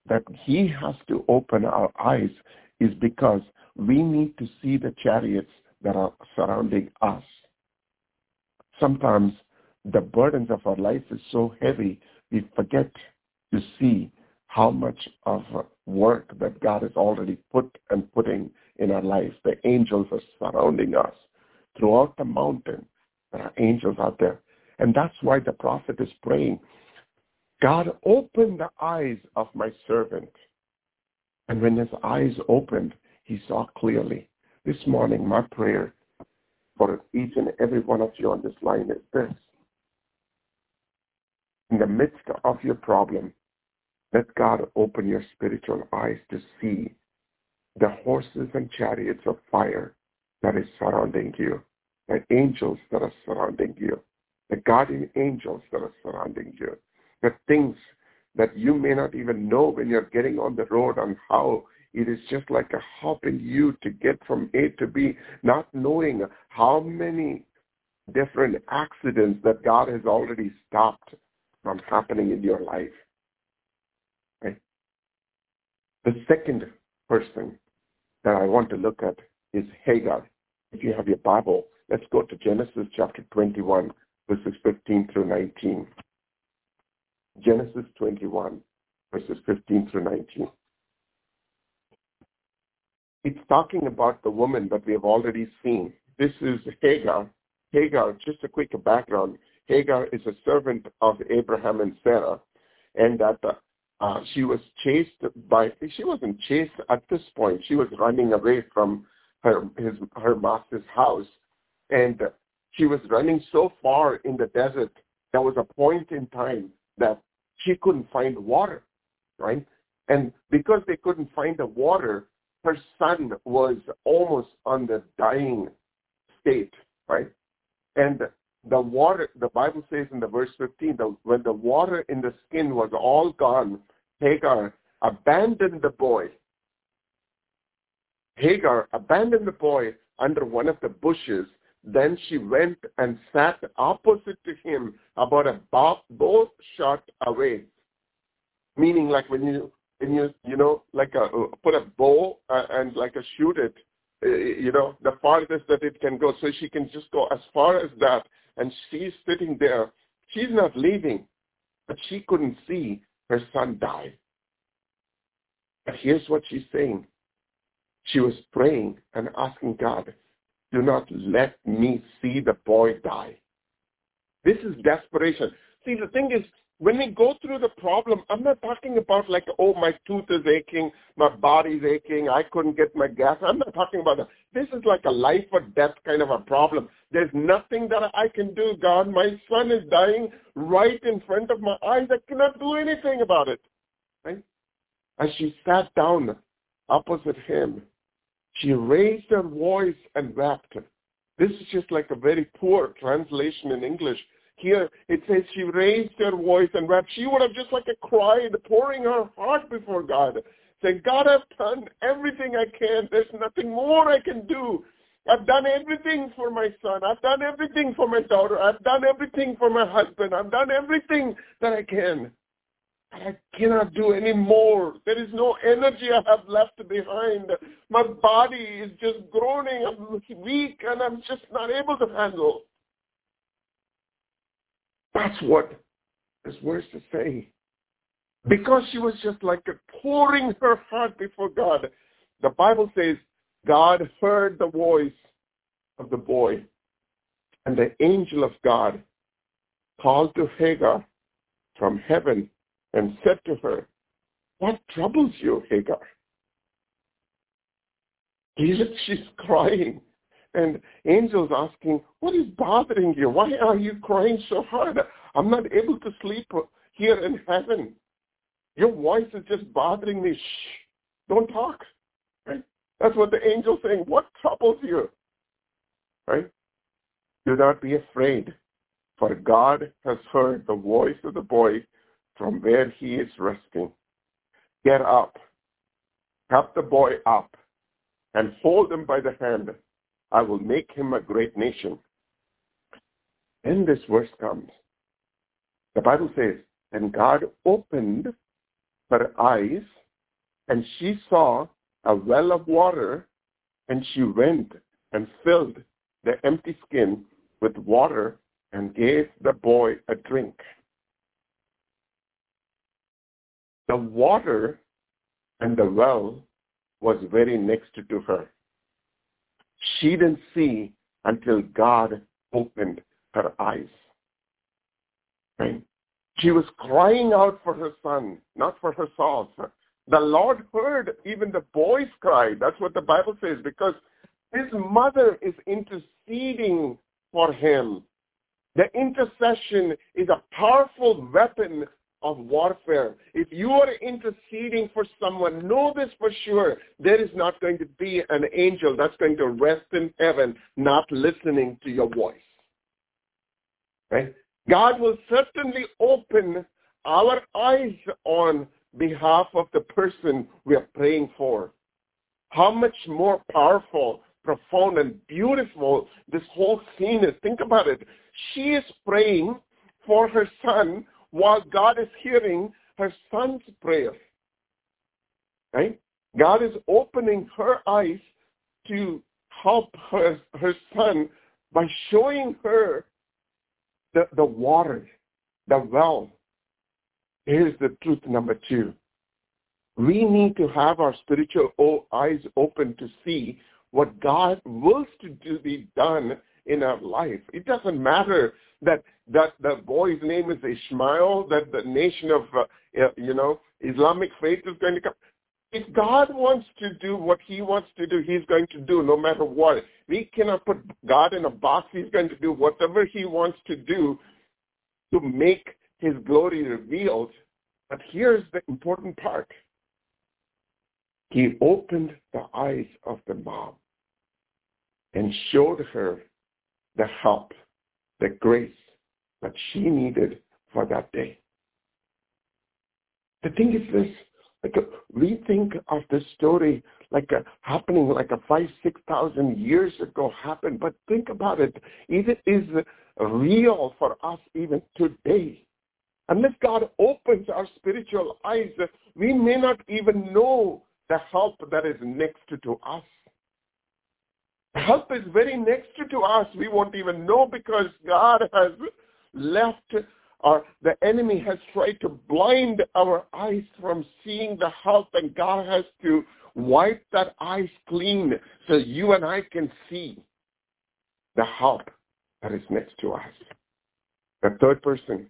that he has to open our eyes is because we need to see the chariots that are surrounding us. Sometimes the burdens of our life is so heavy, we forget to see how much of work that God has already put and putting in our life. The angels are surrounding us. Throughout the mountain, there are angels out there. And that's why the prophet is praying, God, open the eyes of my servant. And when his eyes opened, he saw clearly. This morning, my prayer for each and every one of you on this line is this. In the midst of your problem, let God open your spiritual eyes to see the horses and chariots of fire that is surrounding you, the angels that are surrounding you, the guardian angels that are surrounding you, the things that you may not even know when you're getting on the road on how it is just like a helping you to get from A to B, not knowing how many different accidents that God has already stopped from happening in your life. Right? The second person that I want to look at is Hagar. If you have your Bible, let's go to Genesis chapter 21, verses 15 through 19. Genesis 21, verses 15 through 19 it's talking about the woman that we have already seen. This is Hagar. Hagar, just a quick background. Hagar is a servant of Abraham and Sarah, and that uh, she was chased by. She wasn't chased at this point. She was running away from her his her master's house, and she was running so far in the desert. There was a point in time that she couldn't find water, right? And because they couldn't find the water, her son was almost on the dying state, right? And the water, the Bible says in the verse 15, that when the water in the skin was all gone, Hagar abandoned the boy Hagar abandoned the boy under one of the bushes. Then she went and sat opposite to him about a bow shot away. Meaning like when you, when you, you know, like a, put a bow uh, and like a shoot it, uh, you know, the farthest that it can go. So she can just go as far as that. And she's sitting there. She's not leaving, but she couldn't see her son die. But here's what she's saying. She was praying and asking God, do not let me see the boy die. This is desperation. See, the thing is, when we go through the problem, I'm not talking about like, oh, my tooth is aching, my body's aching, I couldn't get my gas. I'm not talking about that. This is like a life or death kind of a problem. There's nothing that I can do, God. My son is dying right in front of my eyes. I cannot do anything about it. Right? As she sat down opposite him, she raised her voice and wept. This is just like a very poor translation in English. Here it says she raised her voice and wept. She would have just like a cried, pouring her heart before God, saying, God, I've done everything I can. There's nothing more I can do. I've done everything for my son. I've done everything for my daughter. I've done everything for my husband. I've done everything that I can. I cannot do any more. There is no energy I have left behind. My body is just groaning. I'm weak and I'm just not able to handle. That's what this verse is saying. Because she was just like pouring her heart before God. The Bible says God heard the voice of the boy and the angel of God called to Hagar from heaven and said to her, What troubles you, Hagar? She's crying. And angel's asking, What is bothering you? Why are you crying so hard? I'm not able to sleep here in heaven. Your voice is just bothering me. Shh, don't talk. Right? That's what the angel's saying. What troubles you? Right? Do not be afraid, for God has heard the voice of the boy from where he is resting. Get up, help the boy up, and hold him by the hand. I will make him a great nation. Then this verse comes. The Bible says, and God opened her eyes, and she saw a well of water, and she went and filled the empty skin with water and gave the boy a drink. The water and the well was very next to her. She didn't see until God opened her eyes. Right? She was crying out for her son, not for herself. The Lord heard even the boy's cry. That's what the Bible says, because his mother is interceding for him. The intercession is a powerful weapon of warfare. If you are interceding for someone, know this for sure. There is not going to be an angel that's going to rest in heaven not listening to your voice. Right? God will certainly open our eyes on behalf of the person we are praying for. How much more powerful, profound, and beautiful this whole scene is. Think about it. She is praying for her son while God is hearing her son's prayer. Right? God is opening her eyes to help her, her son by showing her the, the water, the well. Here's the truth number two. We need to have our spiritual eyes open to see what God wills to do be done in our life. It doesn't matter that that the boy's name is Ishmael, that the nation of uh, you know Islamic faith is going to come. If God wants to do what He wants to do, He's going to do no matter what. We cannot put God in a box. He's going to do whatever He wants to do to make His glory revealed. But here's the important part. He opened the eyes of the mom and showed her the help, the grace that she needed for that day. The thing is this, like we think of this story like a, happening like a five, six thousand years ago happened. But think about it. It is real for us even today. Unless God opens our spiritual eyes, we may not even know the help that is next to us. Help is very next to us. We won't even know because God has left or the enemy has tried to blind our eyes from seeing the help and God has to wipe that eyes clean so you and I can see the help that is next to us. The third person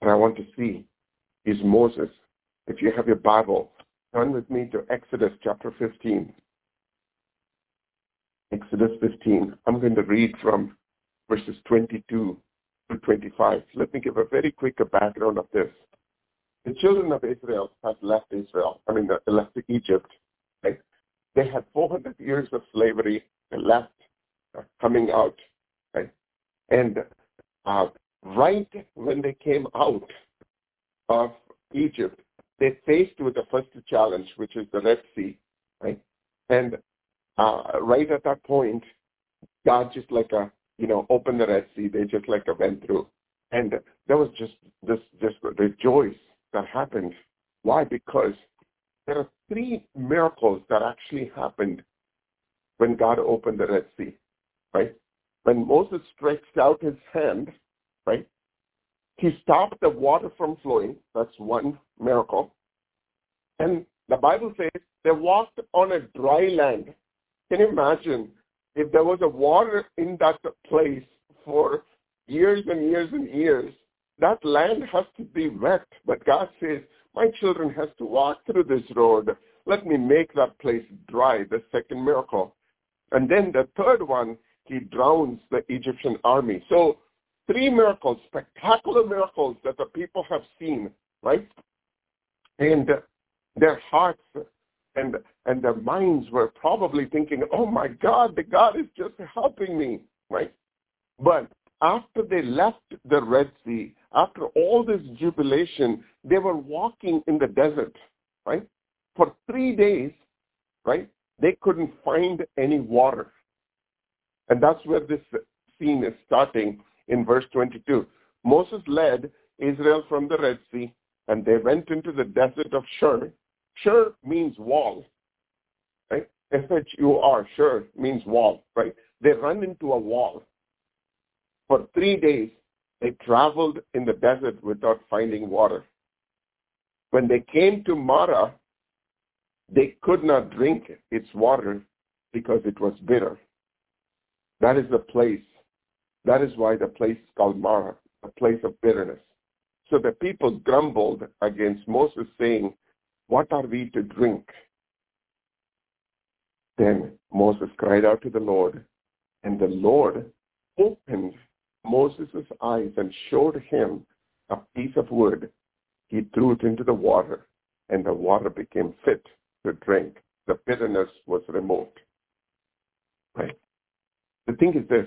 that I want to see is Moses. If you have your Bible, turn with me to Exodus chapter 15. Exodus 15. I'm going to read from verses 22 to 25. Let me give a very quick background of this. The children of Israel have left Israel, I mean, they left Egypt. Right? They had 400 years of slavery. They left, uh, coming out. Right? And uh, right when they came out of Egypt, they faced with the first challenge, which is the Red Sea. Right? And uh, right at that point, God just like a you know opened the Red Sea. They just like a went through, and there was just this just rejoice that happened. Why? Because there are three miracles that actually happened when God opened the Red Sea. Right? When Moses stretched out his hand, right? He stopped the water from flowing. That's one miracle. And the Bible says they walked on a dry land. Can you imagine if there was a water in that place for years and years and years? That land has to be wet. But God says, my children has to walk through this road. Let me make that place dry, the second miracle. And then the third one, he drowns the Egyptian army. So three miracles, spectacular miracles that the people have seen, right? And their hearts and and their minds were probably thinking, "Oh my God, the God is just helping me," right? But after they left the Red Sea, after all this jubilation, they were walking in the desert, right? For three days, right? They couldn't find any water. And that's where this scene is starting in verse 22. Moses led Israel from the Red Sea, and they went into the desert of Shur, Shur means wall, right? S-H-U-R, Shur means wall, right? They run into a wall. For three days, they traveled in the desert without finding water. When they came to Marah, they could not drink its water because it was bitter. That is the place. That is why the place is called Marah, a place of bitterness. So the people grumbled against Moses, saying, what are we to drink? Then Moses cried out to the Lord, and the Lord opened Moses' eyes and showed him a piece of wood. He threw it into the water, and the water became fit to drink. The bitterness was removed. Right? The thing is this.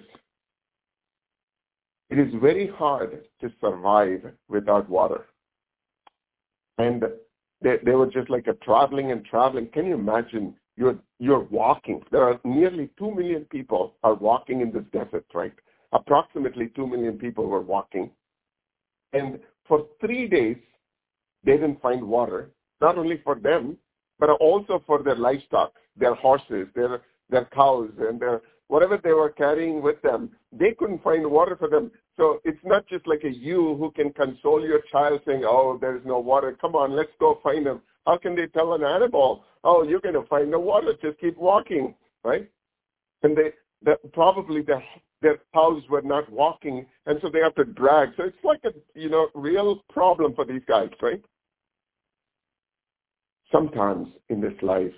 It is very hard to survive without water. And they, they were just like a traveling and traveling. Can you imagine? You're you're walking. There are nearly two million people are walking in this desert, right? Approximately two million people were walking, and for three days they didn't find water. Not only for them, but also for their livestock, their horses, their their cows, and their whatever they were carrying with them. They couldn't find water for them. So it's not just like a you who can console your child saying, oh, there's no water. Come on, let's go find them. How can they tell an animal, oh, you're going to find the water. Just keep walking, right? And they, the, probably their, their cows were not walking, and so they have to drag. So it's like a, you know, real problem for these guys, right? Sometimes in this life,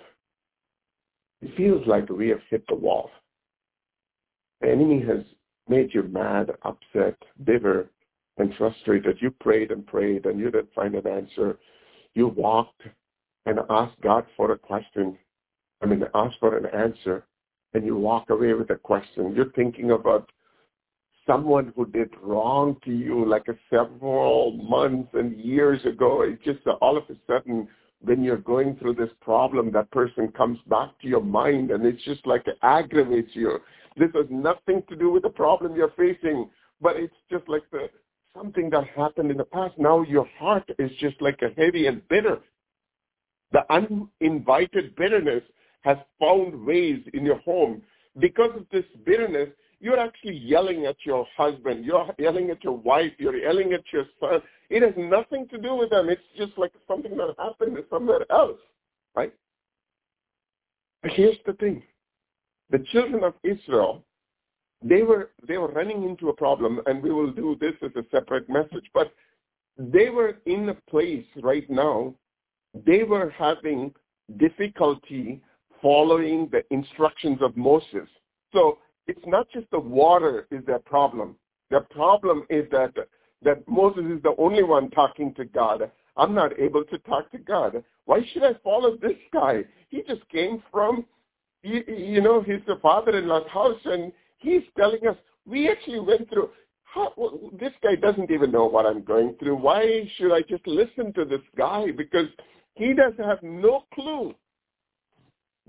it feels like we have hit the wall. The enemy has made you mad, upset, bitter, and frustrated. You prayed and prayed and you didn't find an answer. You walked and asked God for a question. I mean, asked for an answer, and you walk away with a question. You're thinking about someone who did wrong to you like a several months and years ago. It's just uh, all of a sudden when you're going through this problem, that person comes back to your mind and it's just like it aggravates you. This has nothing to do with the problem you're facing, but it's just like the something that happened in the past. Now your heart is just like a heavy and bitter. The uninvited bitterness has found ways in your home. Because of this bitterness, you're actually yelling at your husband, you're yelling at your wife, you're yelling at your son. It has nothing to do with them. It's just like something that happened somewhere else, right? But here's the thing. The children of Israel, they were they were running into a problem, and we will do this as a separate message, but they were in a place right now, they were having difficulty following the instructions of Moses. So it's not just the water is their problem. The problem is that that Moses is the only one talking to God. I'm not able to talk to God. Why should I follow this guy? He just came from, you, know, the father-in-law's house, and he's telling us we actually went through. How, well, this guy doesn't even know what I'm going through. Why should I just listen to this guy? Because he doesn't have no clue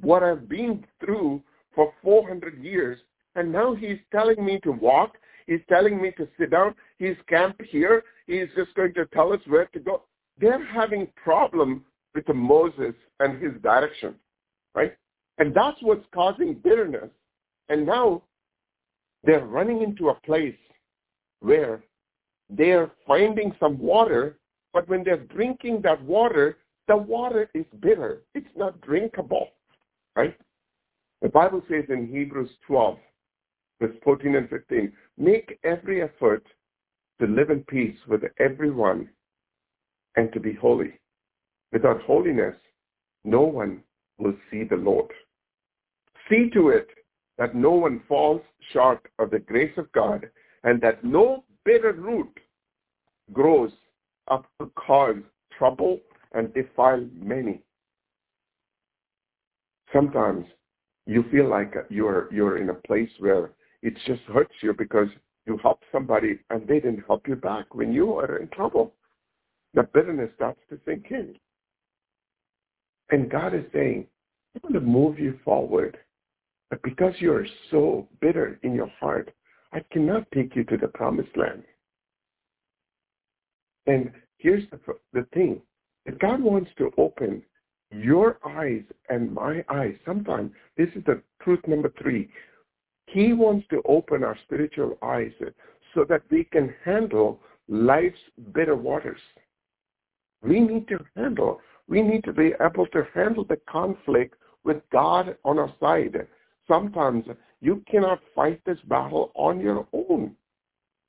what I've been through for 400 years and now he's telling me to walk. He's telling me to sit down. He's camped here. He's just going to tell us where to go. They're having problem with Moses and his direction, right? And that's what's causing bitterness. And now they're running into a place where they're finding some water, but when they're drinking that water, the water is bitter. It's not drinkable, right? The Bible says in Hebrews 12, verse 14 and 15. Make every effort to live in peace with everyone and to be holy. Without holiness, no one will see the Lord. See to it that no one falls short of the grace of God and that no bitter root grows up to cause trouble and defile many. Sometimes you feel like you're you're in a place where it just hurts you because you helped somebody and they didn't help you back when you were in trouble. The bitterness starts to sink in. And God is saying, I want to move you forward. But because you're so bitter in your heart, I cannot take you to the promised land. And here's the, the thing. If God wants to open your eyes and my eyes, sometimes, this is the truth number three, he wants to open our spiritual eyes so that we can handle life's bitter waters. We need to handle, we need to be able to handle the conflict with God on our side. Sometimes you cannot fight this battle on your own.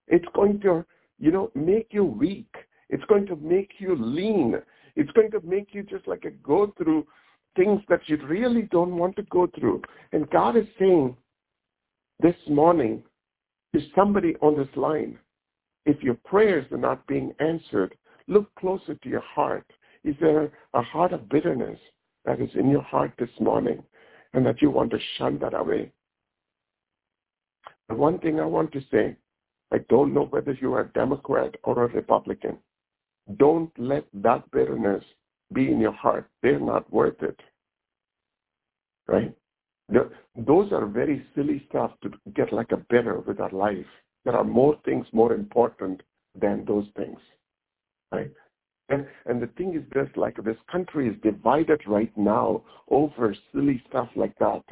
It's going to, you know, make you weak. It's going to make you lean. It's going to make you just like a go through things that you really don't want to go through. And God is saying, this morning is somebody on this line. If your prayers are not being answered, look closer to your heart. Is there a heart of bitterness that is in your heart this morning and that you want to shun that away? The one thing I want to say, I don't know whether you are a Democrat or a Republican. Don't let that bitterness be in your heart. They're not worth it. Right? those are very silly stuff to get like a better with our life. There are more things more important than those things, right? And and the thing is this, like this country is divided right now over silly stuff like that.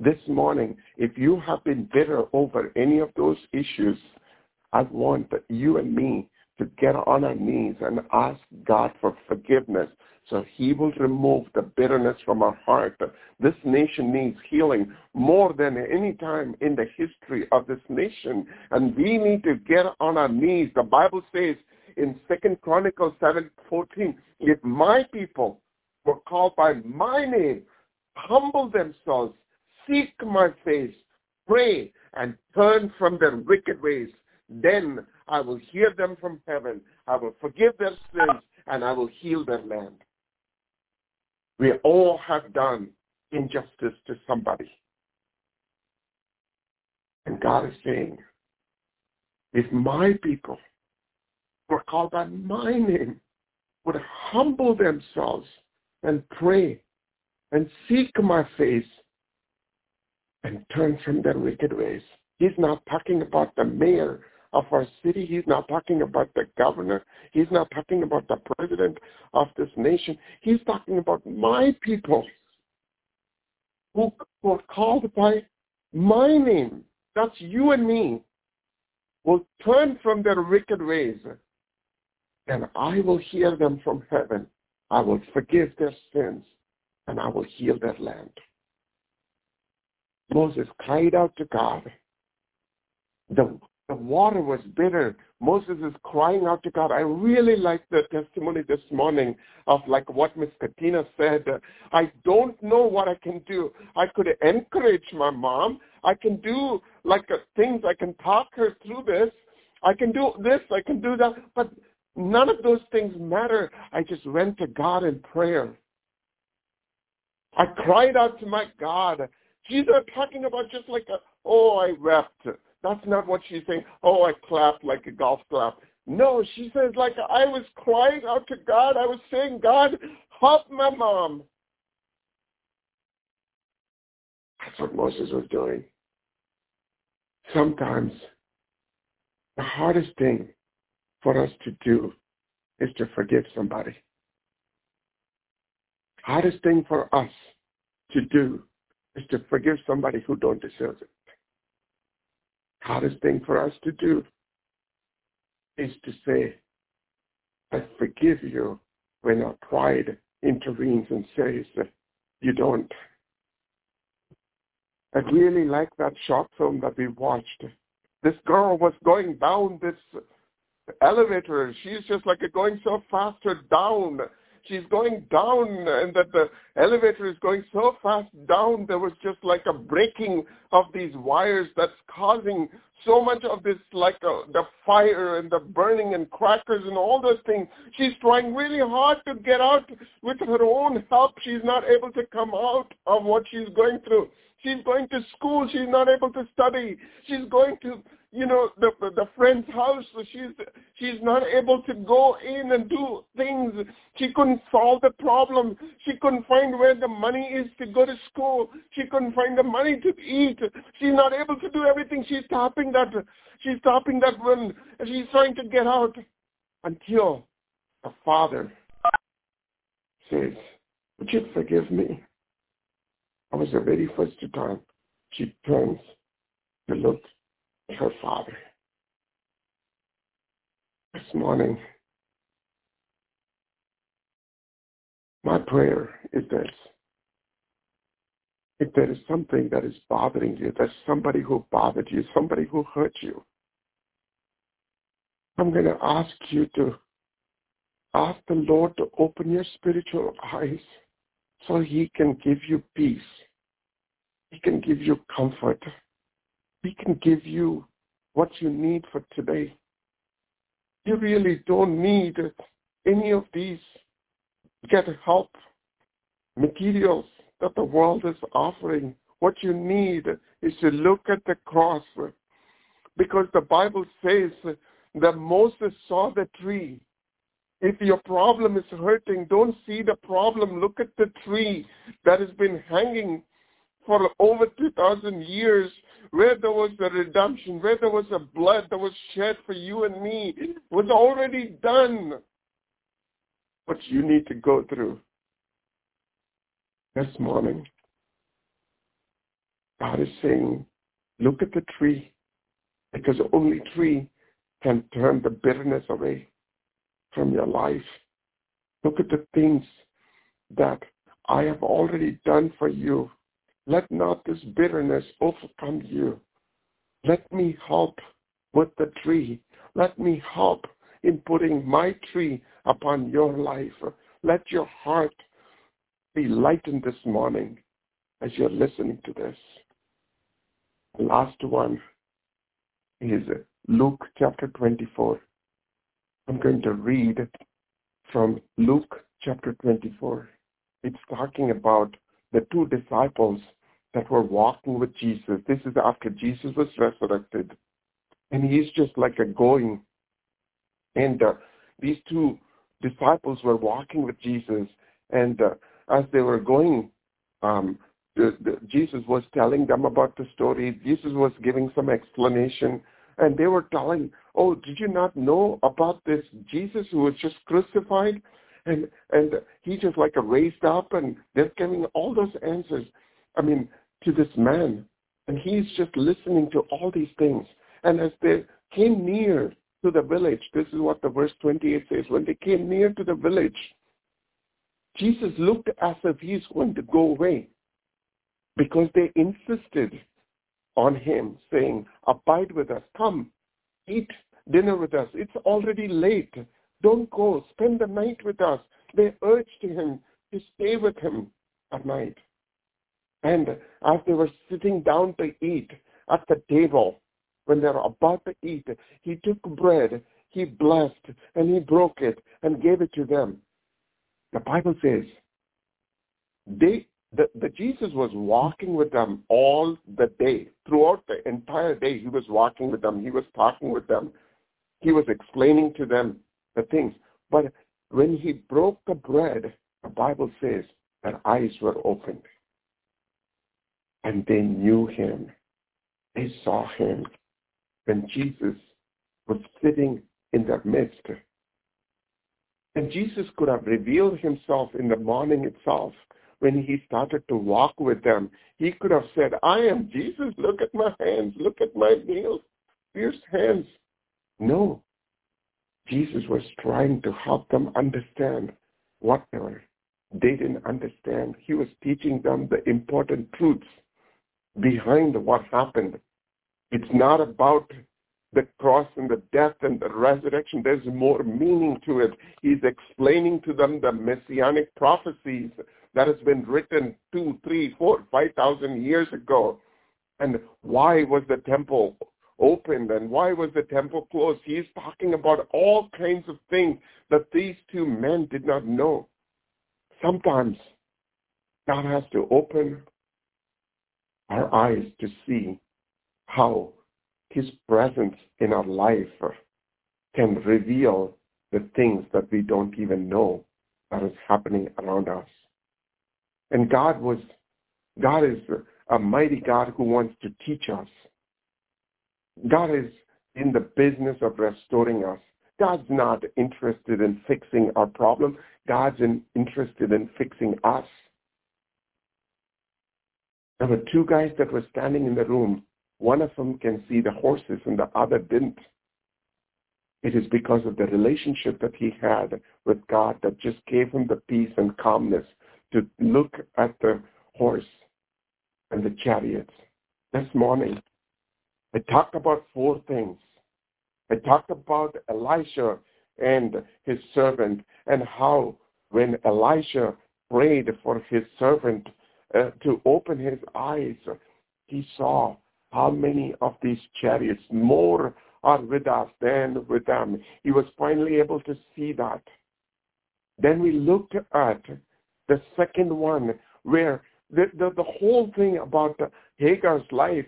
This morning, if you have been bitter over any of those issues, I want you and me to get on our knees and ask God for forgiveness so he will remove the bitterness from our heart. This nation needs healing more than any time in the history of this nation. And we need to get on our knees. The Bible says in Second Chronicles 7:14, if my people were called by my name, humble themselves, seek my face, pray, and turn from their wicked ways, then I will hear them from heaven. I will forgive their sins and I will heal their land. We all have done injustice to somebody. And God is saying, if my people who are called by my name would humble themselves, and pray and seek my face and turn from their wicked ways. He's not talking about the mayor of our city. He's not talking about the governor. He's not talking about the president of this nation. He's talking about my people who were called by my name. That's you and me. Will turn from their wicked ways, and I will hear them from heaven. I will forgive their sins, and I will heal their land. Moses cried out to God. The, the water was bitter. Moses is crying out to God. I really like the testimony this morning of like what Miss Katina said. I don't know what I can do. I could encourage my mom. I can do like things. I can talk her through this. I can do this. I can do that. But none of those things matter. I just went to God in prayer. I cried out to my God. She's not talking about just like a, oh, I wept. That's not what she's saying. Oh, I clapped like a golf clap. No, she says like I was crying out to God. I was saying, God, help my mom. That's what Moses was doing. Sometimes the hardest thing for us to do is to forgive somebody. Hardest thing for us to do is to forgive somebody who don't deserve it. Hardest thing for us to do is to say, I forgive you when our pride intervenes and says, that you don't. I really like that short film that we watched. This girl was going down this elevator. She's just like going so faster down. She's going down and that the elevator is going so fast down there was just like a breaking of these wires that's causing so much of this like uh, the fire and the burning and crackers and all those things. She's trying really hard to get out with her own help. She's not able to come out of what she's going through. She's going to school. She's not able to study. She's going to you know the the friend's house she's she's not able to go in and do things. She couldn't solve the problem. She couldn't find where the money is to go to school. She couldn't find the money to eat. She's not able to do everything. She's stopping that she's stopping that when she's trying to get out until the father says would you forgive me? I was the very first time she turns to look her father. This morning, my prayer is this. If there is something that is bothering you, there's somebody who bothered you, somebody who hurt you, I'm going to ask you to ask the Lord to open your spiritual eyes so he can give you peace. He can give you comfort. He can give you what you need for today. You really don't need any of these get help materials that the world is offering. What you need is to look at the cross because the Bible says that Moses saw the tree. If your problem is hurting, don't see the problem. Look at the tree that has been hanging for over 2,000 years where there was the redemption, where there was a blood that was shed for you and me, was already done. What you need to go through this morning. God is saying, look at the tree, because only tree can turn the bitterness away from your life. Look at the things that I have already done for you let not this bitterness overcome you. Let me help with the tree. Let me help in putting my tree upon your life. Let your heart be lightened this morning as you're listening to this. The last one is Luke chapter 24. I'm going to read from Luke chapter 24. It's talking about the two disciples that were walking with Jesus. This is after Jesus was resurrected. And he's just like a going. And uh, these two disciples were walking with Jesus. And uh, as they were going, um, the, the, Jesus was telling them about the story. Jesus was giving some explanation, and they were telling, "Oh, did you not know about this Jesus who was just crucified?" And and he just like raised up, and they're giving all those answers. I mean, to this man, and he's just listening to all these things. And as they came near to the village, this is what the verse 28 says. When they came near to the village, Jesus looked as if he's going to go away because they insisted on him saying, abide with us, come, eat dinner with us. It's already late. Don't go. Spend the night with us. They urged him to stay with him at night. And as they were sitting down to eat at the table, when they were about to eat, he took bread, he blessed, and he broke it and gave it to them. The Bible says they the, the Jesus was walking with them all the day. Throughout the entire day, he was walking with them. He was talking with them. He was explaining to them the things. But when he broke the bread, the Bible says their eyes were opened. And they knew him. They saw him when Jesus was sitting in their midst. And Jesus could have revealed himself in the morning itself when he started to walk with them. He could have said, I am Jesus. Look at my hands. Look at my nails. Fierce hands. No. Jesus was trying to help them understand what they were. They didn't understand. He was teaching them the important truths behind what happened. It's not about the cross and the death and the resurrection. There's more meaning to it. He's explaining to them the messianic prophecies that has been written two, three, four, five thousand years ago. And why was the temple opened and why was the temple closed? He's talking about all kinds of things that these two men did not know. Sometimes God has to open our eyes to see how his presence in our life can reveal the things that we don't even know that is happening around us. And God was, God is a mighty God who wants to teach us. God is in the business of restoring us. God's not interested in fixing our problem. God's in, interested in fixing us. There were two guys that were standing in the room. One of them can see the horses and the other didn't. It is because of the relationship that he had with God that just gave him the peace and calmness to look at the horse and the chariots. This morning, I talked about four things. I talked about Elisha and his servant and how when Elisha prayed for his servant uh, to open his eyes, he saw how many of these chariots, more are with us than with them. He was finally able to see that. Then we looked at the second one where the, the, the whole thing about Hagar's life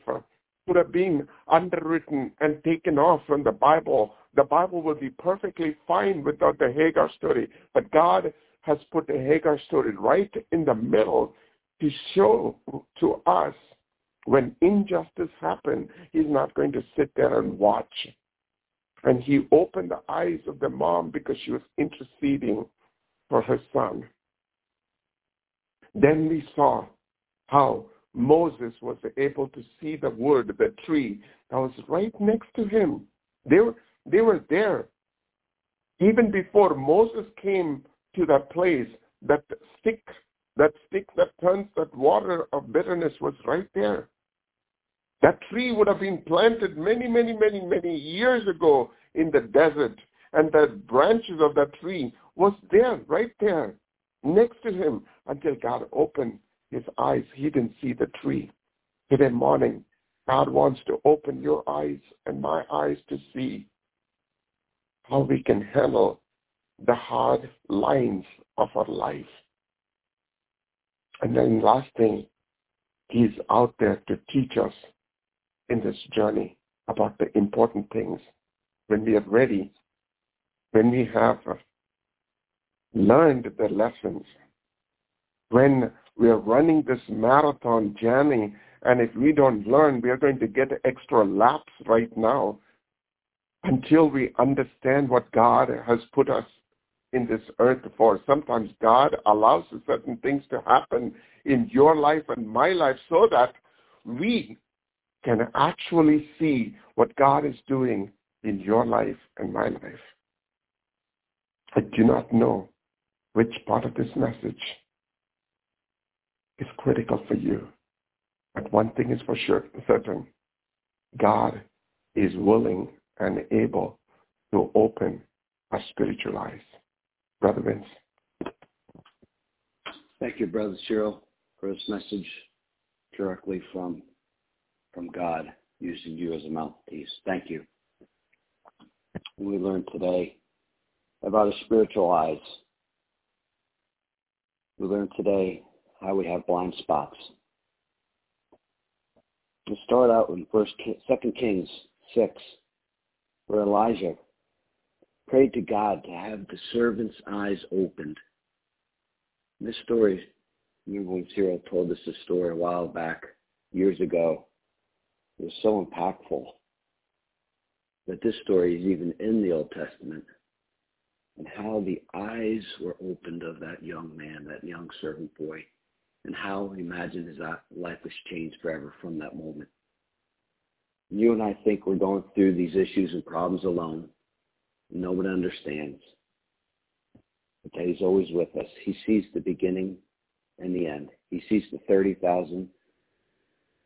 could have been underwritten and taken off from the Bible. The Bible would be perfectly fine without the Hagar story. But God has put the Hagar story right in the middle to show to us when injustice happens, he's not going to sit there and watch. And he opened the eyes of the mom because she was interceding for her son. Then we saw how Moses was able to see the wood, the tree that was right next to him. They were, they were there. Even before Moses came to that place, that stick that stick that turns that water of bitterness was right there. That tree would have been planted many, many, many, many years ago in the desert. And the branches of that tree was there, right there, next to him, until God opened his eyes. He didn't see the tree. Today morning, God wants to open your eyes and my eyes to see how we can handle the hard lines of our life. And then last thing, he's out there to teach us in this journey about the important things. When we are ready, when we have uh, learned the lessons, when we are running this marathon journey, and if we don't learn, we are going to get extra laps right now until we understand what God has put us in this earth for. Sometimes God allows certain things to happen in your life and my life so that we can actually see what God is doing in your life and my life. I do not know which part of this message is critical for you. But one thing is for sure, certain. God is willing and able to open our spiritual eyes. Brother Vince. Thank you, Brother Cyril, for this message directly from from God using you as a mouthpiece. Thank you. We learned today about our spiritual eyes. We learned today how we have blind spots. We start out in First, Second Kings six, where Elijah prayed to God to have the servant's eyes opened. This story, remember when Cyril told us this story a while back, years ago, it was so impactful that this story is even in the Old Testament and how the eyes were opened of that young man, that young servant boy, and how imagine his life was changed forever from that moment. You and I think we're going through these issues and problems alone. Nobody understands. But that he's always with us. He sees the beginning and the end. He sees the 30,000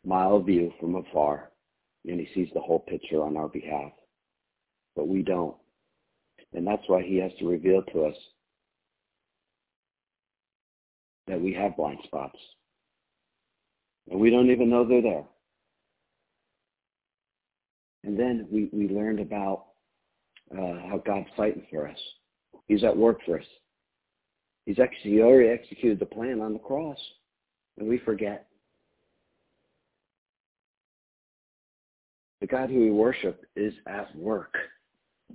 mile view from afar, and he sees the whole picture on our behalf. But we don't. And that's why he has to reveal to us that we have blind spots. And we don't even know they're there. And then we, we learned about uh, how God's fighting for us. He's at work for us. He's actually already executed the plan on the cross. And we forget. The God who we worship is at work.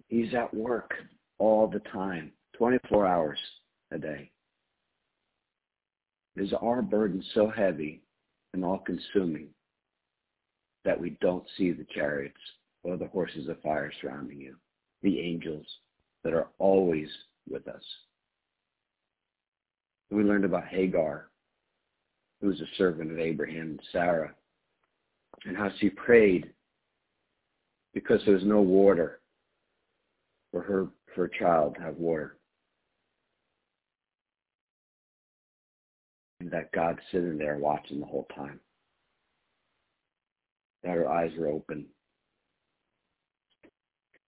He's at work all the time, 24 hours a day. Is our burden so heavy and all-consuming that we don't see the chariots or the horses of fire surrounding you, the angels that are always with us? We learned about Hagar, who was a servant of Abraham and Sarah, and how she prayed because there was no water for her for a child to have water. And that God's sitting there watching the whole time. That her eyes were open.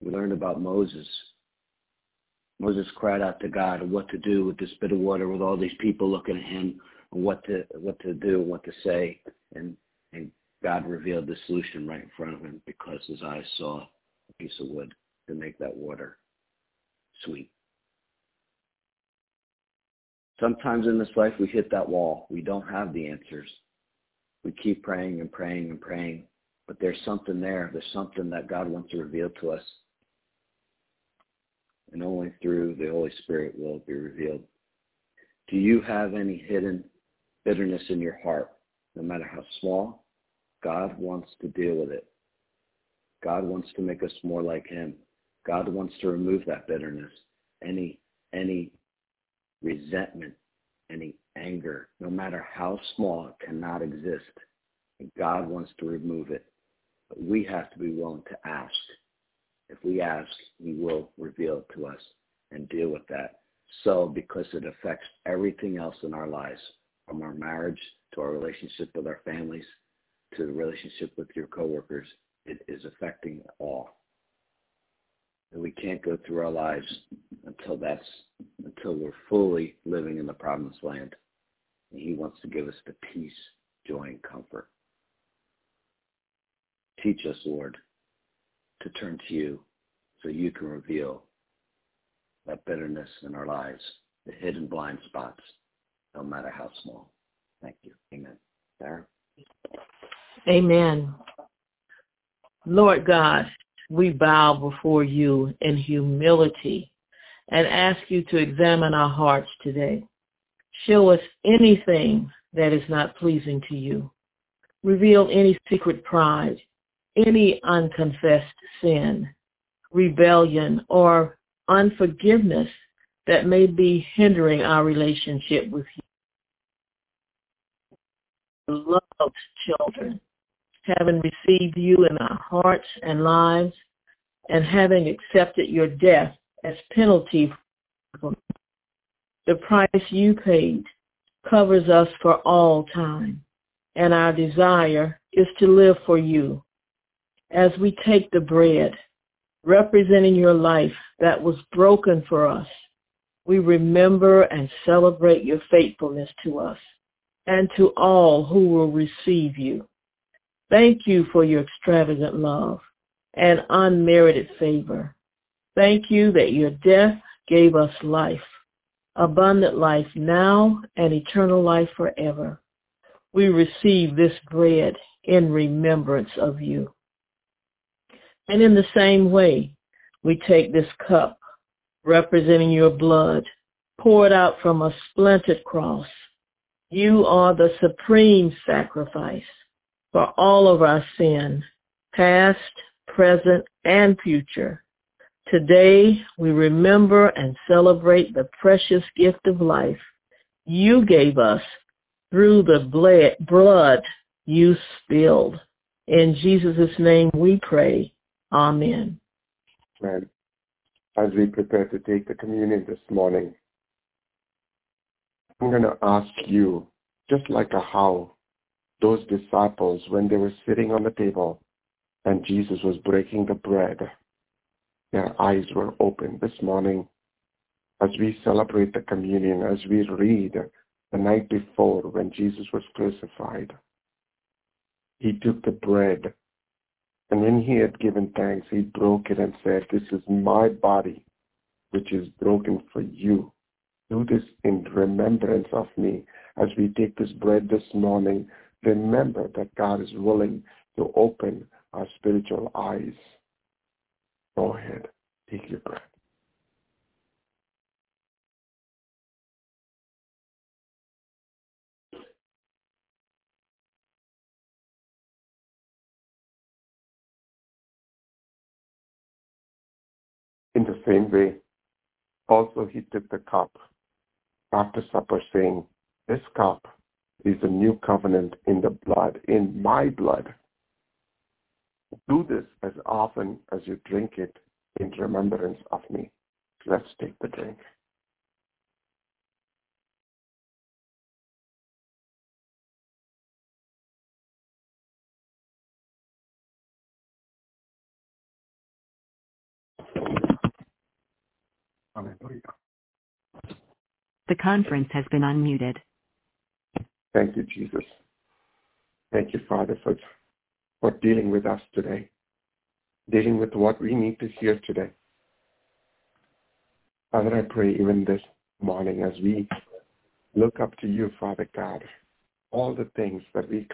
We learned about Moses. Moses cried out to God what to do with this bit of water with all these people looking at him and what to what to do, what to say. And and God revealed the solution right in front of him because his eyes saw a piece of wood to make that water sweet. Sometimes in this life we hit that wall. We don't have the answers. We keep praying and praying and praying, but there's something there. There's something that God wants to reveal to us. And only through the Holy Spirit will it be revealed. Do you have any hidden bitterness in your heart, no matter how small? God wants to deal with it. God wants to make us more like him. God wants to remove that bitterness, any any resentment, any anger, no matter how small, it cannot exist. God wants to remove it. But we have to be willing to ask. If we ask, he will reveal to us and deal with that. So because it affects everything else in our lives, from our marriage to our relationship with our families to the relationship with your coworkers, it is affecting all and we can't go through our lives until that's until we're fully living in the promised land. And he wants to give us the peace, joy, and comfort. Teach us, Lord, to turn to you so you can reveal that bitterness in our lives, the hidden blind spots, no matter how small. Thank you. Amen. Sarah? Amen. Lord God, we bow before you in humility and ask you to examine our hearts today. Show us anything that is not pleasing to you. Reveal any secret pride, any unconfessed sin, rebellion, or unforgiveness that may be hindering our relationship with you. Loved children, having received you in our hearts and lives, and having accepted your death as penalty for the price you paid covers us for all time, and our desire is to live for you. As we take the bread, representing your life that was broken for us, we remember and celebrate your faithfulness to us and to all who will receive you. Thank you for your extravagant love and unmerited favor. Thank you that your death gave us life, abundant life now and eternal life forever. We receive this bread in remembrance of you. And in the same way, we take this cup representing your blood poured out from a splintered cross. You are the supreme sacrifice for all of our sin, past, present, and future. Today, we remember and celebrate the precious gift of life you gave us through the blood you spilled. In Jesus' name we pray. Amen. Amen. As we prepare to take the communion this morning, I'm going to ask you, just like how those disciples, when they were sitting on the table and Jesus was breaking the bread, their eyes were open this morning as we celebrate the communion, as we read the night before when Jesus was crucified. He took the bread, and when he had given thanks, he broke it and said, This is my body, which is broken for you. Do this in remembrance of me. As we take this bread this morning, remember that God is willing to open our spiritual eyes. Go ahead, take your breath. Same way, also he took the cup after supper, saying, This cup is a new covenant in the blood, in my blood. Do this as often as you drink it in remembrance of me. Let's take the drink. Hallelujah. The conference has been unmuted. Thank you, Jesus. Thank you, Father, for, for dealing with us today, dealing with what we need to hear today. Father, I pray even this morning as we look up to you, Father God, all the things that we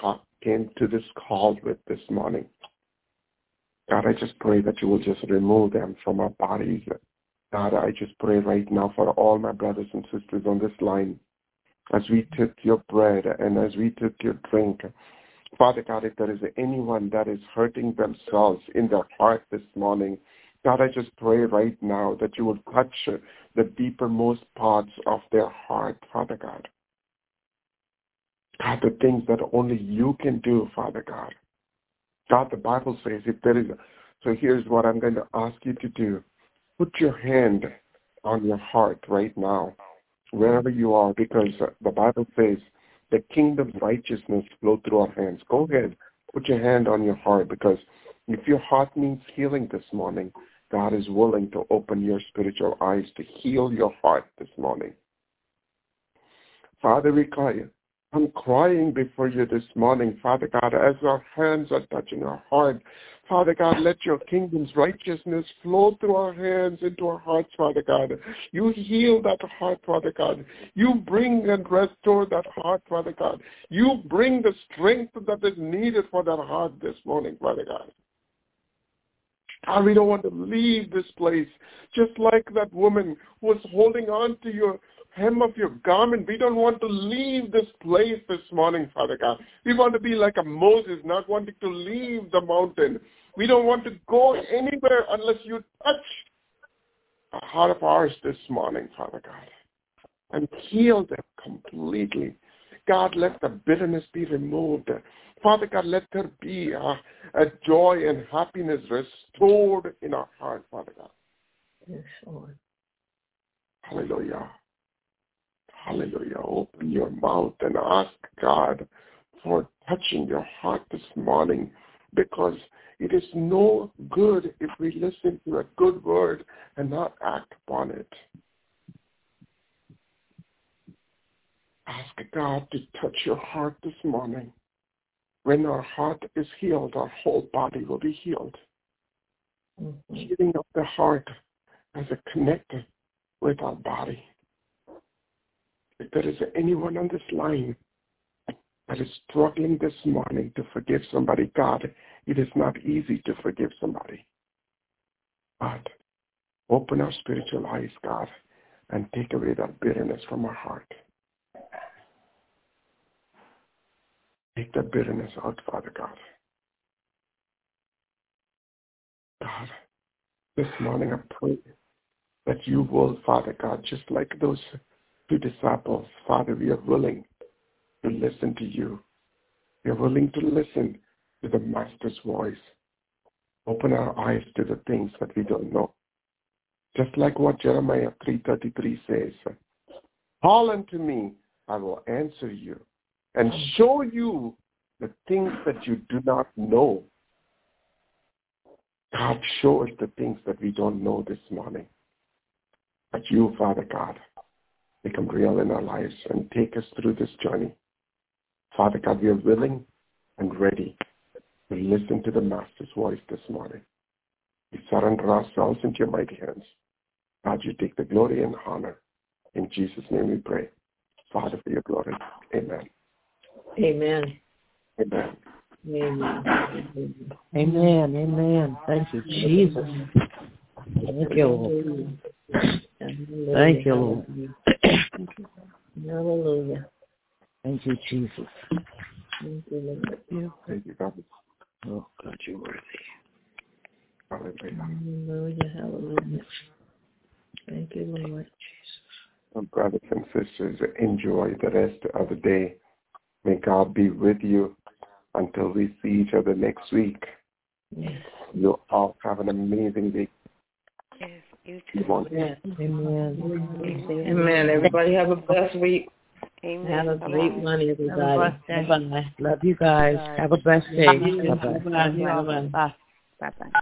came to this call with this morning. God, I just pray that you will just remove them from our bodies. God, I just pray right now for all my brothers and sisters on this line as we took your bread and as we took your drink. Father God, if there is anyone that is hurting themselves in their heart this morning, God, I just pray right now that you will touch the deepermost parts of their heart, Father God. God, the things that only you can do, Father God. God, the Bible says if there is, so here's what I'm going to ask you to do. Put your hand on your heart right now, wherever you are, because the Bible says the kingdom's righteousness flow through our hands. Go ahead, put your hand on your heart, because if your heart needs healing this morning, God is willing to open your spiritual eyes to heal your heart this morning. Father, we cry. I'm crying before you this morning, Father God, as our hands are touching our heart. Father God, let your kingdom's righteousness flow through our hands into our hearts, Father God. You heal that heart, Father God. You bring and restore that heart, Father God. You bring the strength that is needed for that heart this morning, Father God. God, we don't want to leave this place just like that woman who was holding on to your hem of your garment. We don't want to leave this place this morning, Father God. We want to be like a Moses, not wanting to leave the mountain. We don't want to go anywhere unless you touch a heart of ours this morning, Father God, and heal them completely. God, let the bitterness be removed. Father God, let there be a, a joy and happiness restored in our heart, Father God. Yes, Lord. Hallelujah. Hallelujah. Open your mouth and ask God for touching your heart this morning because it is no good if we listen to a good word and not act upon it. Ask God to touch your heart this morning. When our heart is healed, our whole body will be healed. Mm-hmm. Healing of the heart as a connector with our body. If there is anyone on this line that is struggling this morning to forgive somebody, God, it is not easy to forgive somebody. But open our spiritual eyes, God, and take away that bitterness from our heart. Take that bitterness out, Father God. God, this morning I pray that you will, Father God, just like those two disciples, Father, we are willing to listen to you. We are willing to listen to the Master's voice. Open our eyes to the things that we don't know. Just like what Jeremiah 3.33 says, Call unto me, I will answer you and show you the things that you do not know. God, show us the things that we don't know this morning. But you, Father God, become real in our lives and take us through this journey. Father God, we are willing and ready to listen to the Master's voice this morning. We surrender ourselves into your mighty hands. God, you take the glory and honor. In Jesus' name we pray. Father, for your glory. Amen. Amen. Amen. Amen. Amen. Amen. Thank you, Jesus. Thank you, Lord. Thank you, Lord. Hallelujah. Thank you, Jesus. Thank you, Lord. Thank you, God. Oh, God, you're worthy. Hallelujah. Hallelujah. Hallelujah. Thank you, Lord. Jesus. Oh, brothers and sisters, enjoy the rest of the day. May God be with you until we see each other next week. Yes. You all have an amazing day. Yes, you too. Yes. Amen. Amen. Amen. Everybody have a blessed week. Amen. Have a great Bye-bye. one, everybody. Bye-bye. Love you guys. Have a blessed day. Bye-bye. Bye-bye. Bye-bye. Bye-bye. Bye bye.